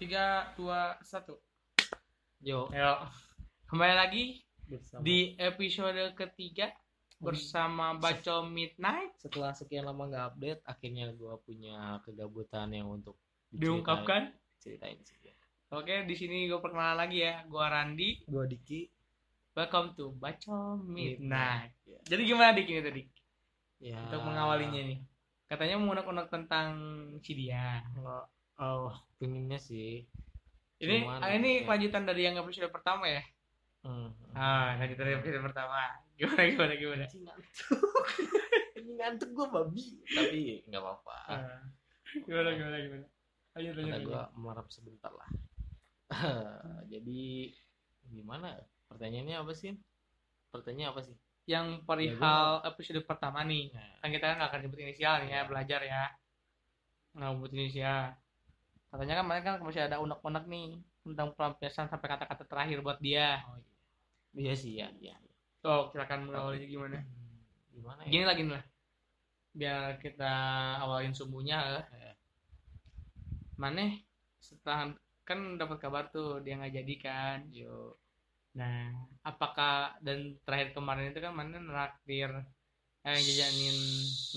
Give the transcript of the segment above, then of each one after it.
tiga dua satu. Yo, ayo kembali lagi bersama. di episode ketiga bersama Baco Midnight. Setelah sekian lama nggak update, akhirnya gua punya kegabutan yang untuk diceritain- diungkapkan? Ceritain sih. oke di sini gue perkenalan lagi ya. Gue Randi. Gua Diki. welcome to Baco Midnight. Ya. jadi gimana Dik ini tadi? Ya. untuk mengawalinya nih. Katanya mau unek-unek tentang si dia. Oh, oh, pinginnya sih. ini Cuman, ah, ini ya. kelanjutan dari yang episode pertama ya Hmm. ah lanjutan dari episode pertama gimana gimana gimana Anjing ngantuk. Ini ngantuk gua babi. Tapi nggak apa-apa. Ah, gimana gimana gimana lanjut lanjut gua melarap sebentar lah. Jadi gimana? Pertanyaannya apa sih? Pertanyaannya apa sih? yang Ya, perihal episode pertama nih Nah, kan kita kan nggak akan nyebut inisial nih ya Iya. belajar ya nggak nyebut inisial katanya kan mereka kan masih ada unek-unek nih tentang pelampiasan sampai kata-kata terakhir buat dia oh iya. Iya sih ya, iya. iya. oh silakan mengawalinya gimana Hmm, Gimana ya? gini lagi nih lah biar kita awalin sumbunya Eh, mana setelah kan dapat kabar tuh dia nggak jadi kan Yo, nah apakah dan terakhir kemarin itu kan mana neraktir eh, jajanin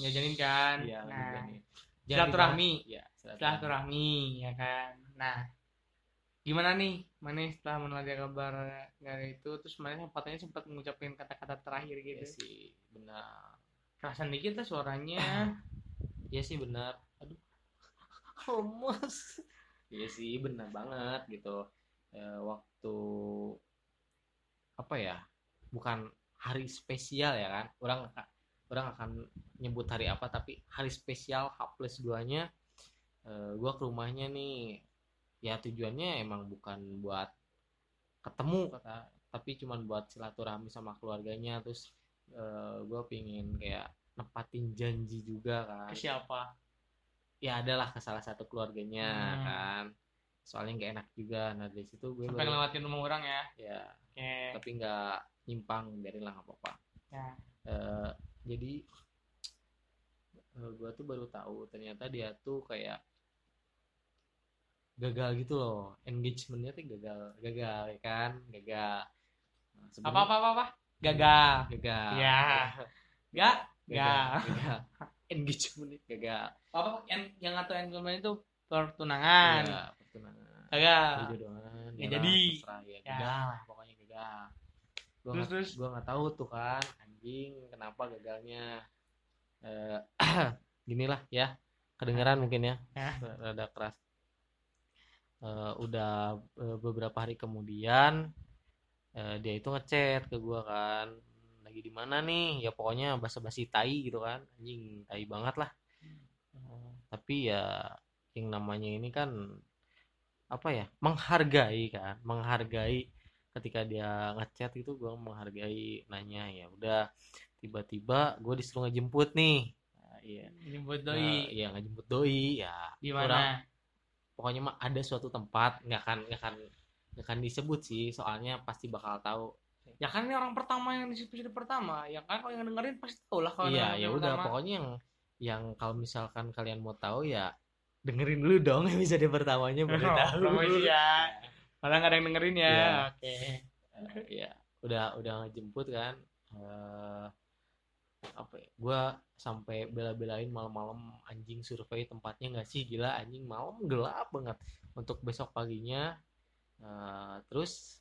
jajanin kan iya, nah nih. silaturahmi Iya, silaturahmi ya kan nah gimana nih mana setelah menerima kabar dari itu terus mana katanya sempat mengucapkan kata-kata terakhir Iya gitu sih, benar. kerasan dikit lah suaranya Iya sih benar. Aduh. Lemes. Iya sih benar banget gitu. Eh, waktu apa ya? Bukan hari spesial ya kan. Orang orang akan nyebut hari apa tapi hari spesial H plus 2 nya gua ke rumahnya nih. Ya tujuannya emang bukan buat ketemu kata tapi cuman buat silaturahmi sama keluarganya. Terus eh, gua pingin kayak nepatin janji juga kan. Ke siapa? Ya adalah ke salah satu keluarganya Hmm. kan. Soalnya nggak enak juga. Nah dari situ gue sampai ngelewatin rumah orang ya? Ya oke. tapi nggak nyimpang biarin lah nggak apa-apa. Ya. Eh, jadi eh, gue tuh baru tahu ternyata dia tuh kayak gagal gitu loh. Engagementnya tuh gagal gagal ya kan? Gagal. Nah, apa apa apa, apa? gagal gagal. Ya. gak gagal. Gagal. Engagement gagal. Apa yang yang atau kemarin itu pertunangan. Ya, pertunangan. Gagal. Perjodohan ya jadi. terserah. Ya, Ya. gagal lah pokoknya gagal. Gua Terus, nggak- terus? gua nggak tahu tuh kan anjing kenapa gagalnya. Eh ginilah ya. Kedengeran mungkin ya. Ya. rada keras Eh, udah eh, beberapa hari kemudian eh, dia itu ngechat ke gua kan. Lagi di mana nih? Ya pokoknya basa-basi tai gitu kan. Anjing tai banget lah. Eh, tapi ya yang namanya ini kan apa ya menghargai kan. Menghargai ketika dia ngechat itu gua menghargai nanya ya udah tiba-tiba gue disuruh ngejemput nih. Nah, iya. Jemput Nah, doi iya ngejemput doi. Ya di mana pokoknya mah ada suatu tempat nggak akan nggak akan nggak akan disebut sih soalnya pasti bakal tahu ya kan ini orang pertama yang di episode pertama ya kan kalau yang dengerin pasti tahu lah kalau iya ya yang udah pertama. pokoknya yang yang kalau misalkan kalian mau tahu ya dengerin dulu dong episode pertamanya baru Oh, tahu promosi ya. malah nggak ada yang dengerin ya Iya. oke Eh, ya udah udah ngejemput kan eh apa ya gue sampai bela-belain malam-malam anjing survei tempatnya nggak sih? Gila anjing malam gelap banget untuk besok paginya. Eh, terus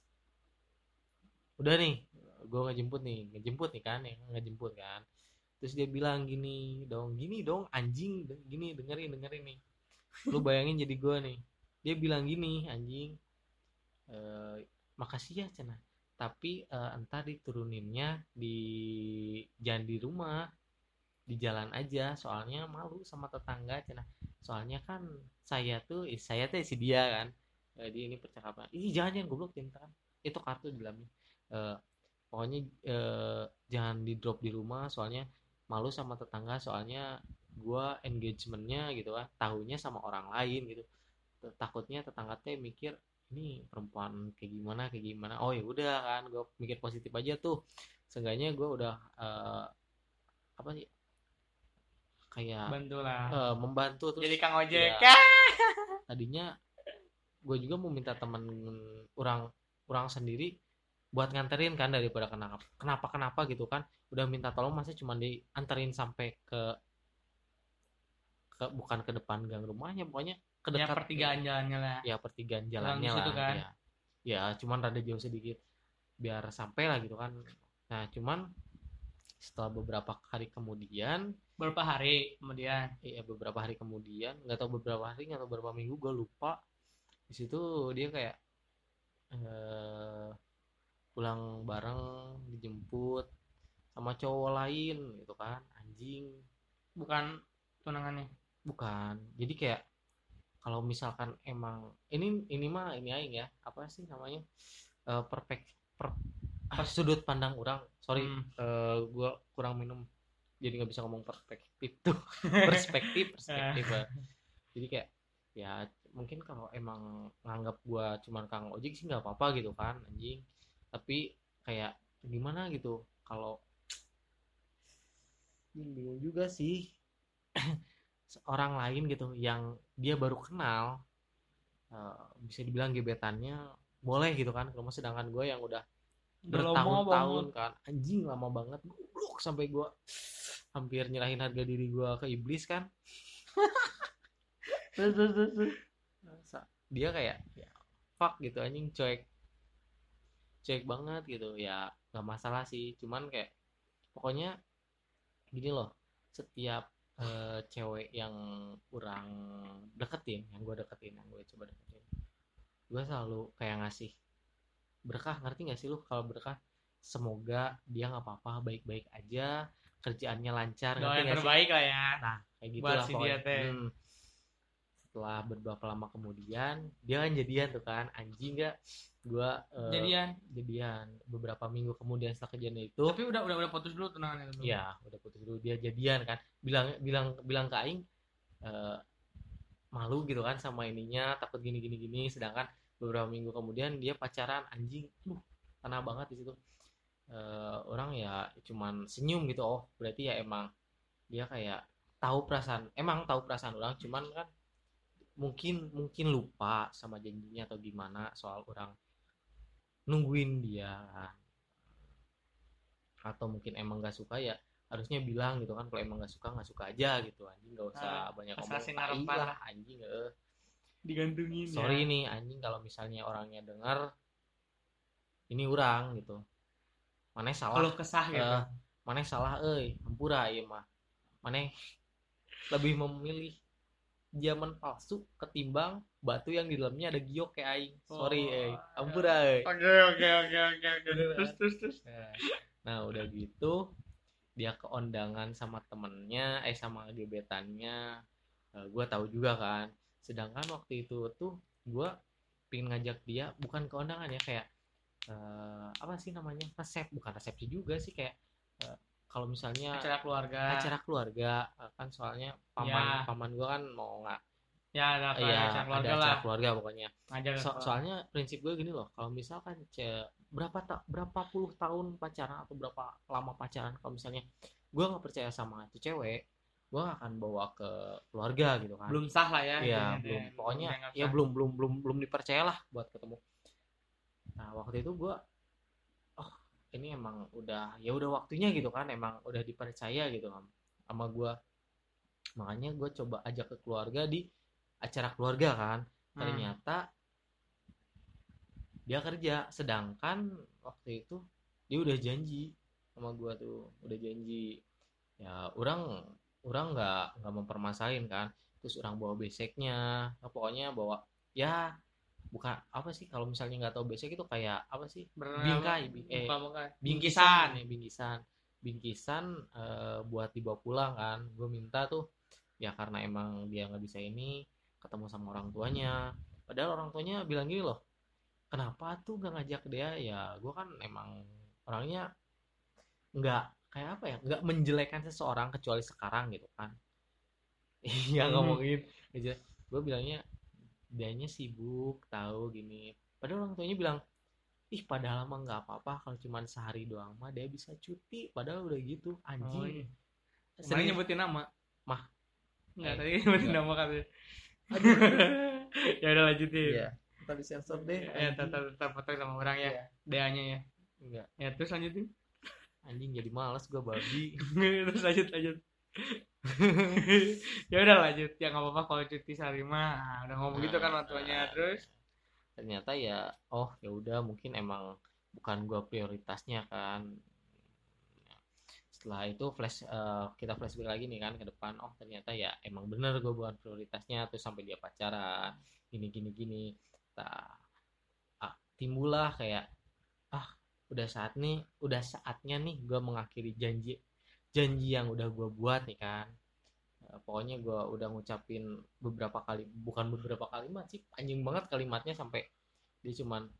udah nih gue ngejemput nih ngejemput nih kan ya ngejemput kan. Terus dia bilang gini dong gini dong anjing gini dengerin dengerin nih. Lu bayangin jadi gue nih. Dia bilang gini anjing eh makasih ya cina tapi eh, entar dituruninnya di jangan di rumah di jalan aja. Soalnya malu sama tetangga cina. Soalnya kan saya tuh eh, saya tuh si dia kan. Jadi ini percakapan ini jangan yang goblok kan. Itu kartu di dalamnya. Eh, pokoknya eh, jangan di drop di rumah soalnya malu sama tetangga soalnya gua engagementnya gitu kan tahunya sama orang lain gitu. Takutnya tetangga teh mikir ini perempuan kayak gimana kayak gimana. Oh ya udah kan gue mikir positif aja tuh. Seenggaknya gue udah eh, apa sih? Kayak bantu lah eh, membantu terus. Jadi kang ojek. Ya, ya. tadinya gue juga mau minta temen orang orang sendiri buat nganterin kan daripada kenapa kenapa kenapa gitu kan. Udah minta tolong masa cuma dianterin sampai ke ke bukan ke depan gang rumahnya. Pokoknya ke ya pertigaan jalannya lah. Ya pertigaan Jalan jalannya lah kan? ya ya cuman rada jauh sedikit biar sampai lah gitu kan. Nah cuman setelah beberapa hari kemudian berapa hari kemudian? Ya beberapa hari kemudian nggak tahu beberapa hari nggak tahu beberapa minggu gue lupa. Di situ dia kayak eh pulang bareng dijemput sama cowok lain gitu kan anjing. Bukan tunangannya? Bukan. Jadi kayak kalau misalkan emang ini ini mah ini aing ya apa sih namanya Eh perfect per, apa, sudut pandang orang? Sorry Hmm. eh gua kurang minum jadi nggak bisa ngomong perspektif tuh. Perspektif perspektif eh. jadi kayak ya mungkin kalau emang nganggap gua cuman kang ojek sih nggak apa-apa gitu kan anjing. Tapi kayak gimana gitu kalau bingung juga sih orang lain gitu yang dia baru kenal eh, bisa dibilang gebetannya boleh gitu kan. Kalau sedangkan gue yang udah bertahun-tahun kan. Anjing lama banget. Goblok sampai gue hampir nyerahin harga diri gue ke iblis kan. Dia kayak ya fuck gitu anjing cuek. Cuek banget gitu. Ya nggak masalah sih. Cuman kayak pokoknya gini loh. Setiap eh, cewek yang kurang deketin yang gue deketin yang gue coba deketin. Gue selalu kayak ngasih berkah ngerti gak sih lu? Kalau berkah semoga dia nggak apa-apa baik-baik aja kerjaannya lancar doa yang gak sih? terbaik lah ya. Nah, kayak gitu Buat lah si dia teh. Hmm. Setelah beberapa lama kemudian, dia kan jadian tuh kan, anjing gak? Gua eh, jadian jadian beberapa minggu kemudian setelah kejadian itu, tapi udah udah udah putus dulu tunangannya dulu ya udah putus dulu dia jadian kan. Bilang bilang bilang ke aing eh, malu gitu kan sama ininya, takut gini gini gini. Sedangkan beberapa minggu kemudian dia pacaran anjing, uh, kena banget di situ. Eh, orang ya cuman senyum gitu, oh berarti ya emang dia kayak tahu perasaan emang tahu perasaan orang cuman kan mungkin mungkin lupa sama janjinya atau gimana soal orang nungguin dia. Kan atau mungkin emang gak suka ya harusnya bilang gitu kan kalau emang gak suka nggak suka aja gitu. Anjing gak usah Ah, banyak ngomong lah anjing eh. digantungin sorry ya. nih anjing kalau misalnya orangnya dengar ini orang gitu. Mana salah. Kalau kesah gitu. Eh, maneh salah euy hampura ieu mah. Maneh lebih memilih zaman palsu ketimbang batu yang di dalamnya ada giok kayak aing. Sorry Oh. euy hampura euy oke oke oke oke oke. Terus terus terus. Nah udah gitu dia ke undangan sama temennya eh sama gebetannya. Eh, gua tahu juga kan. Sedangkan waktu itu tuh gua pingin ngajak dia bukan ke undangan ya kayak eh, apa sih namanya resep. Bukan resepsi juga sih kayak eh, kalau misalnya acara keluarga. Acara keluarga kan soalnya paman Ya. paman gua kan mau nggak ya ada apa ya acara keluarga ada lah. acara keluarga pokoknya. So- soalnya prinsip gue gini loh kalau misalkan ce- berapa ta- berapa puluh tahun pacaran atau berapa lama pacaran kalau misalnya gue nggak percaya sama tuh cewek gue gak akan bawa ke keluarga gitu kan. Belum sah lah ya Iya, intinya belum. pokoknya ya sah. belum belum belum belum dipercaya lah buat ketemu. Nah waktu itu gue ini emang udah ya udah waktunya gitu kan emang udah dipercaya gitu kan sama gue makanya gue coba ajak ke keluarga di acara keluarga kan. Hmm. ternyata dia kerja sedangkan waktu itu dia udah janji sama gua tuh udah janji. Ya orang orang nggak nggak mempermasalahin kan. Terus orang bawa beseknya nah, pokoknya bawa ya bukan apa sih kalau misalnya nggak tahu besek itu kayak apa sih bingkai bi- eh, bukan, bukan. bingkisan ya bingkisan. Bingkisan eh, buat dibawa pulang kan. Gue minta tuh ya karena emang dia nggak bisa ini ketemu sama orang tuanya. Padahal orang tuanya bilang gini loh kenapa tuh nggak ngajak dia? Ya gue kan emang orangnya nggak kayak apa ya nggak menjelekan seseorang kecuali sekarang gitu kan. Iya Hmm. ngomongin aja gue bilangnya dianya sibuk tahu gini. Padahal orang tuanya bilang ih padahal mah nggak apa-apa kalau cuma sehari doang mah dia bisa cuti. Padahal udah gitu Oh, anjing iya. Kemarin Serius. nyebutin nama? Mah. Enggak, Eh, tadi nyebutin enggak. nama katanya ya udah lanjutin. Iya. ntar disensor deh ya tetap tetap potong sama orang ya. Iya. DA-nya ya. Enggak. Ya terus lanjutin? Anjing jadi males gua babi. Terus lanjut lanjut ya udah lanjut. Ya nggak apa-apa kalau cuti sehari mah. Nah, udah ngomong gitu kan orang tuanya Nah, terus? Ternyata ya oh ya udah mungkin emang bukan gua prioritasnya kan. Setelah itu flash eh, kita flashback lagi nih kan ke depan. Oh ternyata ya emang bener gue bukan prioritasnya. Terus sampai dia pacaran gini gini gini. Tak ah, timbullah kayak ah udah saat nih udah saatnya nih gue mengakhiri janji janji yang udah gue buat nih kan. Eh, pokoknya gue udah ngucapin beberapa kali bukan beberapa kalimat sih panjang banget kalimatnya sampai dia cuman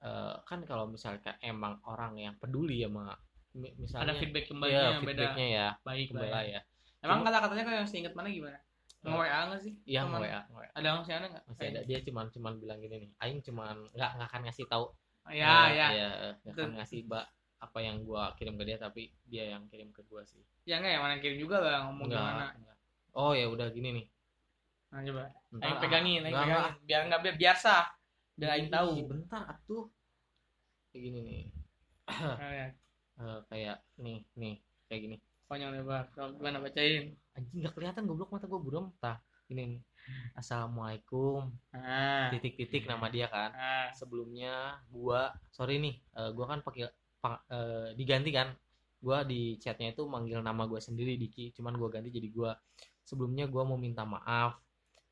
eh, kan kalau misalkan emang orang yang peduli sama mi- ada misalnya feedback ya kembalinya yang beda. feedbacknya ya baik kembali lah ya. ya emang Cuma- kata-katanya kalau yang seinget mana gimana? Nge Eh, WA nggak sih? Iya Teman- WA, ada yang ada nggak? Masih ada. Dia cuman cuman bilang gini nih aing cuman nggak nggak akan ngasih tahu. Ya Eh, ya iya, nggak akan ngasih mbak apa yang gua kirim ke dia tapi dia yang kirim ke gua sih ya nggak ya mana kirim juga lah ngomong Nggak, gimana nggak. oh ya udah gini nih nah coba Ntar, Aing pegangin, ah, Aing nggak, pegangin. nggak. Biar nggak biar biasa. Biar Aing tahu. bentar atuh kayak gini nih Nah, ya. Eh, kayak nih nih kayak gini Panjang lebar. Kalau gimana bacain? anjing nggak kelihatan goblok mata gua buram tah ini nih assalamualaikum Nah. titik-titik nama dia kan Nah. sebelumnya gua sorry nih eh, gua kan pakai eh, diganti kan. Gua di chatnya itu manggil nama gua sendiri Diki. Cuman gua ganti jadi gua. Sebelumnya gua mau minta maaf.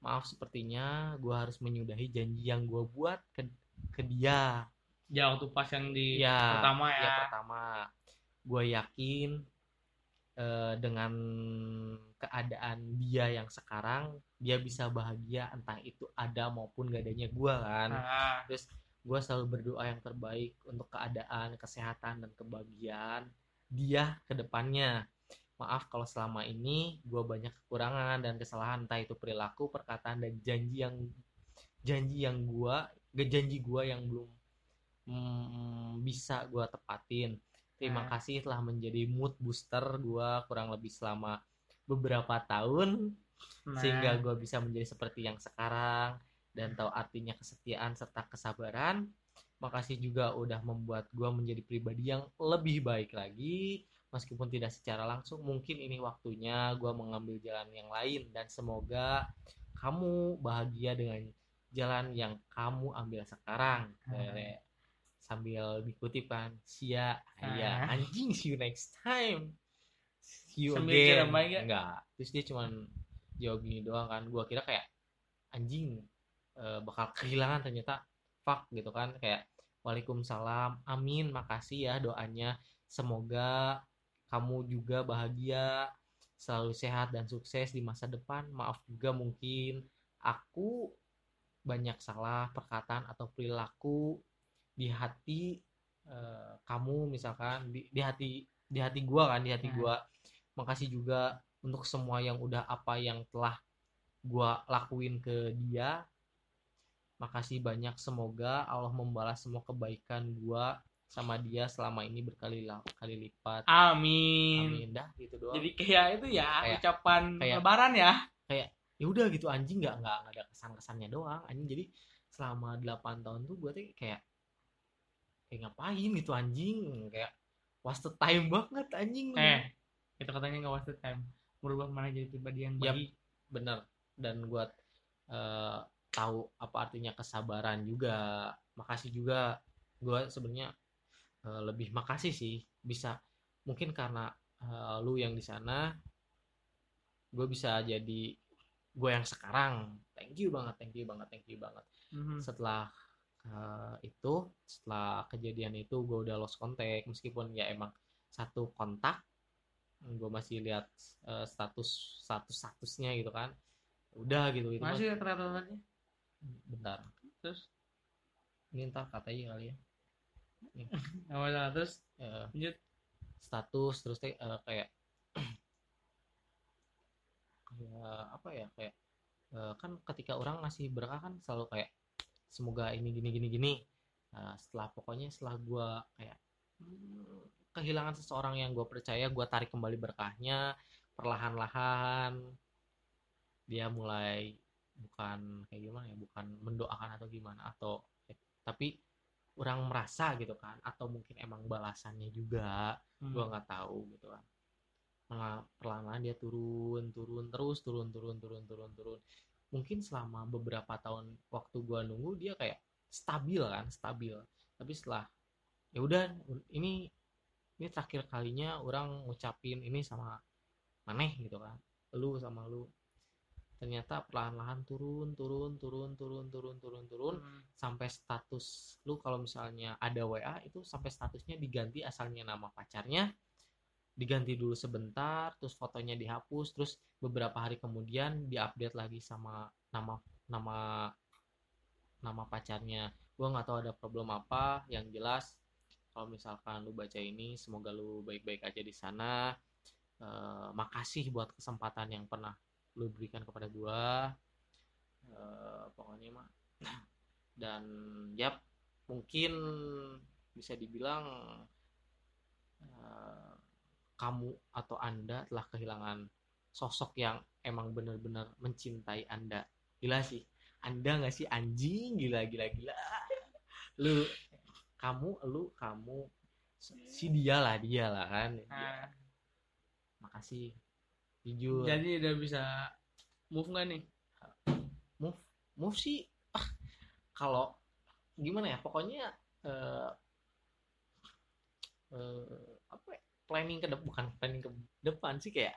Maaf sepertinya gua harus menyudahi janji yang gua buat ke ke dia. Ya waktu pas yang di ya pertama ya. ya pertama. Gua yakin eh, dengan keadaan dia yang sekarang dia bisa bahagia entah itu ada maupun gak adanya gua kan. Nah. terus gue selalu berdoa yang terbaik untuk keadaan kesehatan dan kebahagiaan dia ke depannya maaf kalau selama ini gue banyak kekurangan dan kesalahan entah itu perilaku perkataan dan janji yang janji yang gue janji gue yang belum mm, bisa gue tepatin terima Nah. kasih telah menjadi mood booster gue kurang lebih selama beberapa tahun Nah. sehingga gue bisa menjadi seperti yang sekarang dan tahu artinya kesetiaan serta kesabaran. Makasih juga udah membuat gue menjadi pribadi yang lebih baik lagi, meskipun tidak secara langsung. Mungkin ini waktunya gue mengambil jalan yang lain dan semoga kamu bahagia dengan jalan yang kamu ambil sekarang. Hmm. Sambil dikutip kan, sia, ya Ah. anjing, see you next time. See you Sambil again. ya? Enggak. Terus dia cuman jawab gini doang kan. Gua kira kayak anjing eh, bakal kehilangan ternyata fuck gitu kan kayak Waalaikumsalam. Amin. Makasih ya doanya. Semoga kamu juga bahagia, selalu sehat dan sukses di masa depan. Maaf juga mungkin aku banyak salah perkataan atau perilaku di hati eh, kamu misalkan di, di hati di hati gua kan di hati Hmm. gua makasih juga untuk semua yang udah apa yang telah gua lakuin ke dia makasih banyak semoga Allah membalas semua kebaikan gua sama dia selama ini berkali kali lipat Amin. amin dah gitu doang Jadi kayak itu ya Kayak- ucapan kayak- lebaran ya. ya udah gitu anjing nggak nggak ada kesan kesannya doang anjing jadi selama 8 tahun tuh gue tuh kayak kayak ngapain gitu anjing kayak wasted time banget anjing Eh, itu katanya nggak wasted time. Merubah mana jadi pribadi yang baik. bener dan gue eh, tahu apa artinya kesabaran juga. Makasih juga. Gue sebenarnya eh, lebih makasih sih. Bisa mungkin karena eh, lu yang di sana gue bisa jadi gue yang sekarang. Thank you banget thank you banget thank you banget. Mhm. setelah eh, itu setelah kejadian itu gue udah lost contact. Meskipun ya emang satu kontak gue masih lihat eh, status status statusnya gitu kan. Udah gitu itu Masih ternyata bentar. Terus? Ini ntar katanya kali ya. Nggak masalah. Terus? Eh, lanjut. status terus eh, kayak kayak apa ya kayak eh, kan ketika orang ngasih berkah kan selalu kayak semoga ini gini gini gini. Nah, setelah pokoknya setelah gua kayak kehilangan seseorang yang gue percaya gue tarik kembali berkahnya perlahan-lahan dia mulai bukan kayak gimana ya bukan mendoakan atau gimana atau eh, tapi orang merasa gitu kan atau mungkin emang balasannya juga Hmm. gua nggak tahu gitu kan. Malah perlahan-lahan dia turun turun terus turun turun turun turun turun. Mungkin selama beberapa tahun waktu gua nunggu dia kayak stabil kan stabil. Tapi setelah ya udah ini ini terakhir kalinya orang ngucapin ini sama maneh gitu kan lu sama lu ternyata perlahan-lahan turun turun turun turun turun turun turun Hmm. sampai status lu kalau misalnya ada WA itu sampai statusnya diganti asalnya nama pacarnya diganti dulu sebentar terus fotonya dihapus terus beberapa hari kemudian diupdate lagi sama nama nama nama pacarnya gua nggak tahu ada problem apa yang jelas kalau misalkan lu baca ini semoga lu baik-baik aja di sana Eh, makasih buat kesempatan yang pernah lu berikan kepada gua. Eh, pokoknya mah. Dan yap mungkin bisa dibilang eh, kamu atau anda telah kehilangan sosok yang emang benar-benar mencintai anda. Gila sih. Anda nggak sih? Anjing gila gila gila. Lu kamu lu kamu si dia lah dia lah kan. Nah, makasih jujur jadi udah bisa move nggak nih? move move sih ah, kalau gimana ya pokoknya eh eh, apa ya, planning ke depan bukan planning ke depan sih kayak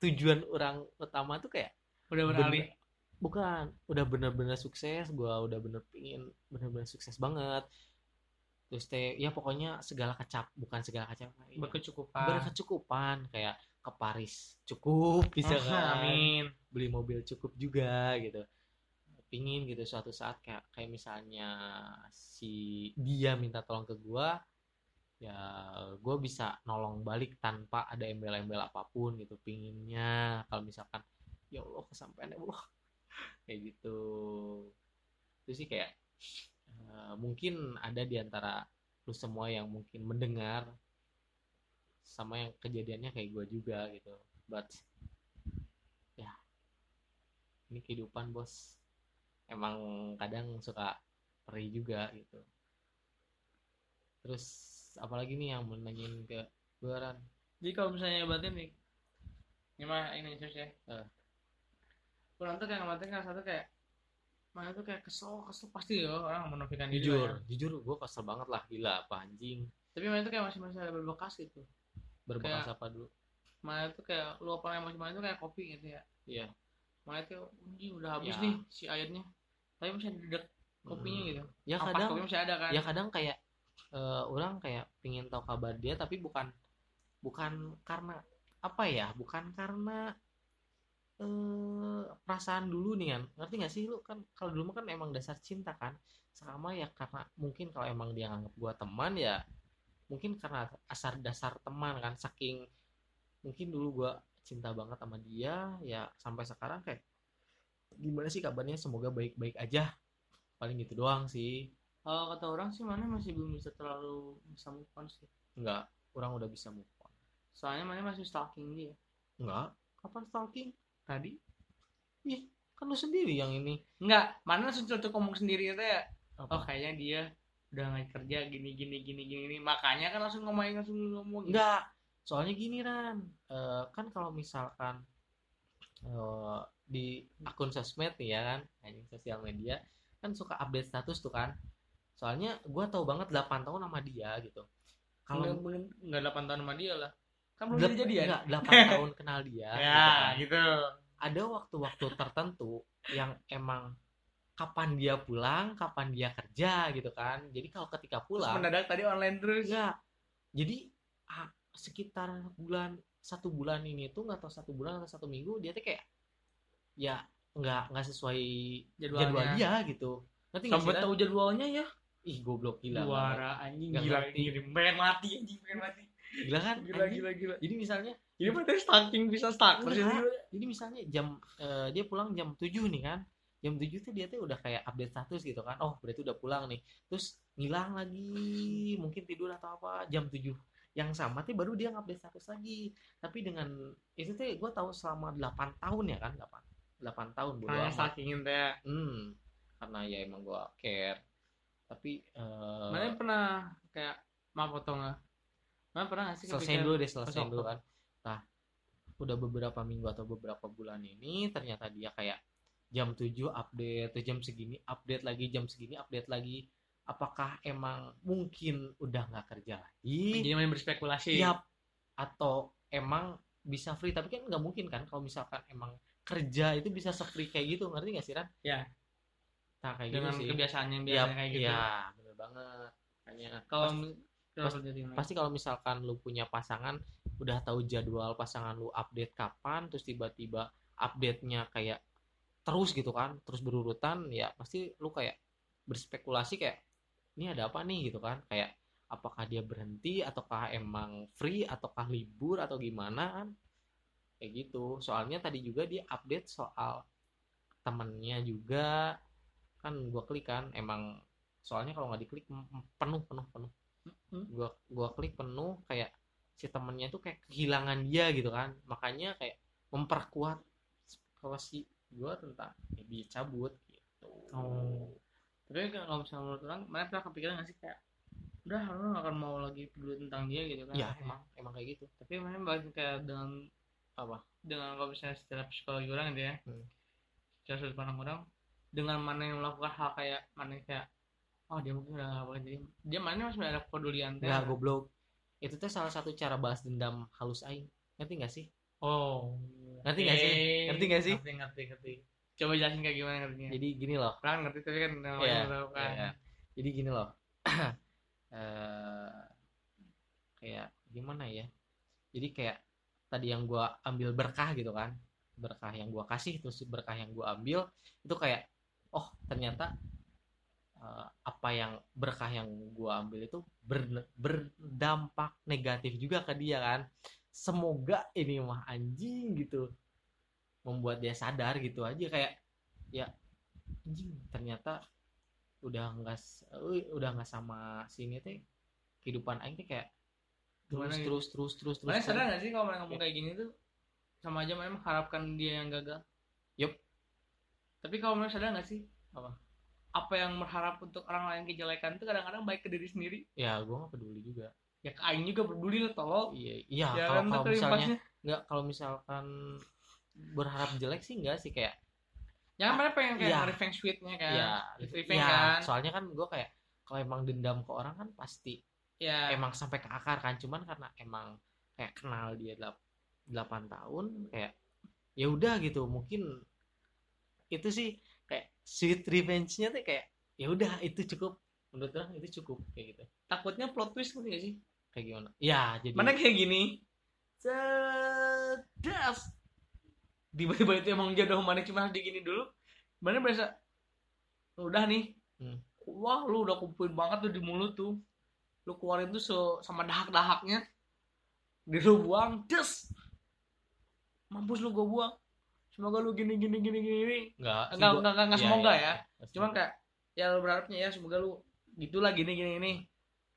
tujuan orang utama tuh kayak Udah beralih. bukan udah bener-bener sukses gua udah bener pingin bener-bener sukses banget terus teh ya pokoknya segala kecap bukan segala kecap ya, Berkecukupan. berkecukupan kayak ke Paris. Cukup bisa kan? Amin. beli mobil cukup juga gitu. Pingin gitu suatu saat kayak kayak misalnya si dia minta tolong ke gua ya gue bisa nolong balik tanpa ada embel-embel apa pun gitu pinginnya. Kalau misalkan ya Allah kesampaian ya Allah. Kayak gitu. Itu sih kayak eh, mungkin ada di antara lu semua yang mungkin mendengar sama yang kejadiannya kayak gue juga gitu. But ya ini kehidupan bos. Emang kadang suka perih juga gitu. Terus apalagi nih yang mau nanyain ke gue Ran? Jadi kalau misalnya batin nih, ini mah ini serius ya. Eh. Orang tuh kayak ngamatin kan satu kayak mana tuh kayak kesel kesel pasti ya orang menafikan diri jujur ya. jujur gue kesel banget lah. Gila apa anjing? Tapi mana tuh kayak masih masih ada berbekas gitu berbekas Kayak- apa dulu. Mana tuh kayak lu apa emosi mana tuh kayak kopi gitu ya. Iya. Mana anjing udah habis Ya. nih si airnya. Tapi masih ada dedek kopinya Hmm. gitu. Ya Ampas kadang masih ada kan. ya kadang kayak eh, orang kayak pingin tahu kabar dia tapi bukan bukan karena apa ya bukan karena eh perasaan dulu nih kan. Ngerti gak sih? Lu kan kalau dulu mah kan emang dasar cinta kan. Sama ya karena mungkin kalau emang dia nganggap gua teman ya mungkin karena asar dasar teman kan saking mungkin dulu gua cinta banget sama dia ya sampai sekarang kayak gimana sih kabarnya? Semoga baik-baik aja. Paling gitu doang sih. Kalau kata orang sih mana masih belum bisa terlalu bisa move on sih. Enggak, orang udah bisa move on. soalnya mana masih stalking dia. Enggak, kapan stalking? tadi. Ih, kan lu sendiri yang ini. enggak mana langsung cocok ngomong sendiri itu ya oh kayaknya dia udah nggak kerja gini gini gini gini makanya kan langsung ngomongin langsung ngomong gitu. Enggak, soalnya gini Ran, Eh, kan kalau misalkan eh, di akun sosmed nih ya kan, anjing sosial media, kan suka update status tuh kan. Soalnya gua tahu banget 8 tahun sama dia gitu. kalau nggak 8 tahun sama dia lah kan belum Delapan- jadi jadian enggak, 8 tahun kenal dia. gitu ya kan. gitu ada waktu-waktu tertentu yang emang kapan dia pulang, kapan dia kerja gitu kan. Jadi kalau ketika terus pulang, mendadak tadi online terus enggak. Jadi ah, sekitar bulan satu bulan ini tuh nggak tahu satu bulan atau satu minggu dia tuh kayak ya nggak nggak sesuai Jadwalnya. jadwal dia gitu. Nanti nggak tahu jadwalnya ya Ih goblok gila. juara anjing Nggak gila gila pengen mati anjing pengen mati Gila kan? gila anjing? gila gila Jadi misalnya ini tadi stalking bisa stalk terus ini jadi misalnya jam eh, dia pulang jam 7 nih kan jam 7 tuh dia tuh udah kayak update status gitu kan. Oh berarti udah pulang nih. Terus ngilang lagi mungkin tidur atau apa jam 7 yang sama tuh baru dia ngupdate status lagi. Tapi dengan itu tuh gue tahu selama 8 tahun ya kan 8 8 tahun bodo karena amat. sakingin teh Hmm, karena ya emang gue care. Tapi eh, mana pernah kayak maaf potong nggak mana pernah nggak sih selesai dulu deh selesai dulu kan. Nah udah beberapa minggu atau beberapa bulan ini ternyata dia kayak jam 7 update atau jam segini update lagi jam segini update lagi. Apakah emang mungkin udah nggak kerja lagi? Jadi main berspekulasi. Yap. atau emang bisa free? Tapi kan nggak mungkin kan kalau misalkan emang kerja itu bisa se-free kayak gitu. Ngerti nggak sih Ran? Ya. nah kayak dengan gitu sih. kebiasaan yang Yap, biasa kayak gitu. Iya bener banget. Makanya kalau pas- mi- kalau pas- pasti kalau misalkan lu punya pasangan udah tahu jadwal pasangan lu update kapan terus tiba-tiba update-nya kayak terus gitu kan terus berurutan ya pasti lu kayak berspekulasi kayak ini ada apa nih? gitu kan. Kayak apakah dia berhenti ataukah emang free ataukah libur atau gimana? kan. Kayak gitu. Soalnya tadi juga dia update soal temennya juga. Kan gua klik kan emang soalnya kalau nggak diklik penuh penuh penuh. Hmm. gua gua klik penuh kayak si temennya tuh kayak kehilangan dia gitu kan. Makanya kayak memperkuat si gua tentang ya dia cabut gitu Oh. Tapi kan kalau misalnya menurut orang, mana pernah kepikiran nggak sih kayak udah lu gak akan mau lagi peduli tentang dia gitu kan? ya emang emang kayak gitu Tapi mana balik kayak dengan apa dengan kalau misalnya secara psikologi orang gitu ya, Hmm. secara sudut pandang orang, dengan mana yang melakukan hal kayak mana yang kayak oh dia mungkin udah gak jadi dia mana masih ada kepedulian teh. nggak goblok itu tuh salah satu cara balas dendam halus aing ngerti nggak sih Oh. Ngerti nggak sih? Ngerti nggak sih? Ngerti ngerti ngerti. Coba jelasin kayak gimana ngertinya. jadi gini loh Orang ngerti tapi kan namanya Iya, belum tahu kan. Iya. Jadi gini loh. Eh, kayak gimana ya? Jadi kayak tadi yang gua ambil berkah gitu kan. Berkah yang gua kasih terus berkah yang gua ambil itu kayak oh ternyata eh, apa yang berkah yang gua ambil itu ber- berdampak negatif juga ke dia kan. Semoga ini mah anjing gitu membuat dia sadar gitu aja kayak ya anjing ternyata udah enggak udah nggak sama sini teh kehidupan aing teh kayak Gimana terus gitu? terus terus terus terus terus. sadar gak sih kalau mana ngomong Iya. kayak gini tuh sama aja mana mengharapkan dia yang gagal. Yup. Tapi kalau mana sadar gak sih Apa? apa yang berharap untuk orang lain kejelekan tuh kadang-kadang baik ke diri sendiri. ya gue nggak peduli juga Ya ke aing juga peduli lah tolong. iya iya ya kalau kan kalau misalnya nggak kalau misalkan berharap jelek sih enggak sih kayak Jangan mana pengen kayak Iya. revenge sweetnya kan. ya Revenge ya kan. soalnya kan gue kayak kalau emang dendam ke orang kan pasti Ya. emang sampai ke akar kan cuman karena emang kayak kenal dia 8 tahun kayak ya udah gitu mungkin itu sih kayak sweet revenge-nya tuh kayak ya udah itu cukup menurut orang itu cukup kayak gitu takutnya plot twist ngerti gak sih? Kayak gimana ya jadi Mana kayak gini. Cedas. Tiba-tiba itu emang jodoh mana cuma harus digini dulu. Mana berasa udah nih. Hmm. Wah, lu udah kumpulin banget tuh di mulut tuh. Lu keluarin tuh se- sama dahak-dahaknya. Di lu buang, des. Mampus lu gua buang. Semoga lu gini gini gini gini. gini. enggak Enggak enggak enggak, enggak Iya, semoga iya, ya. iya. Cuman kayak ya lu berharapnya ya semoga lu gitulah gini gini gini.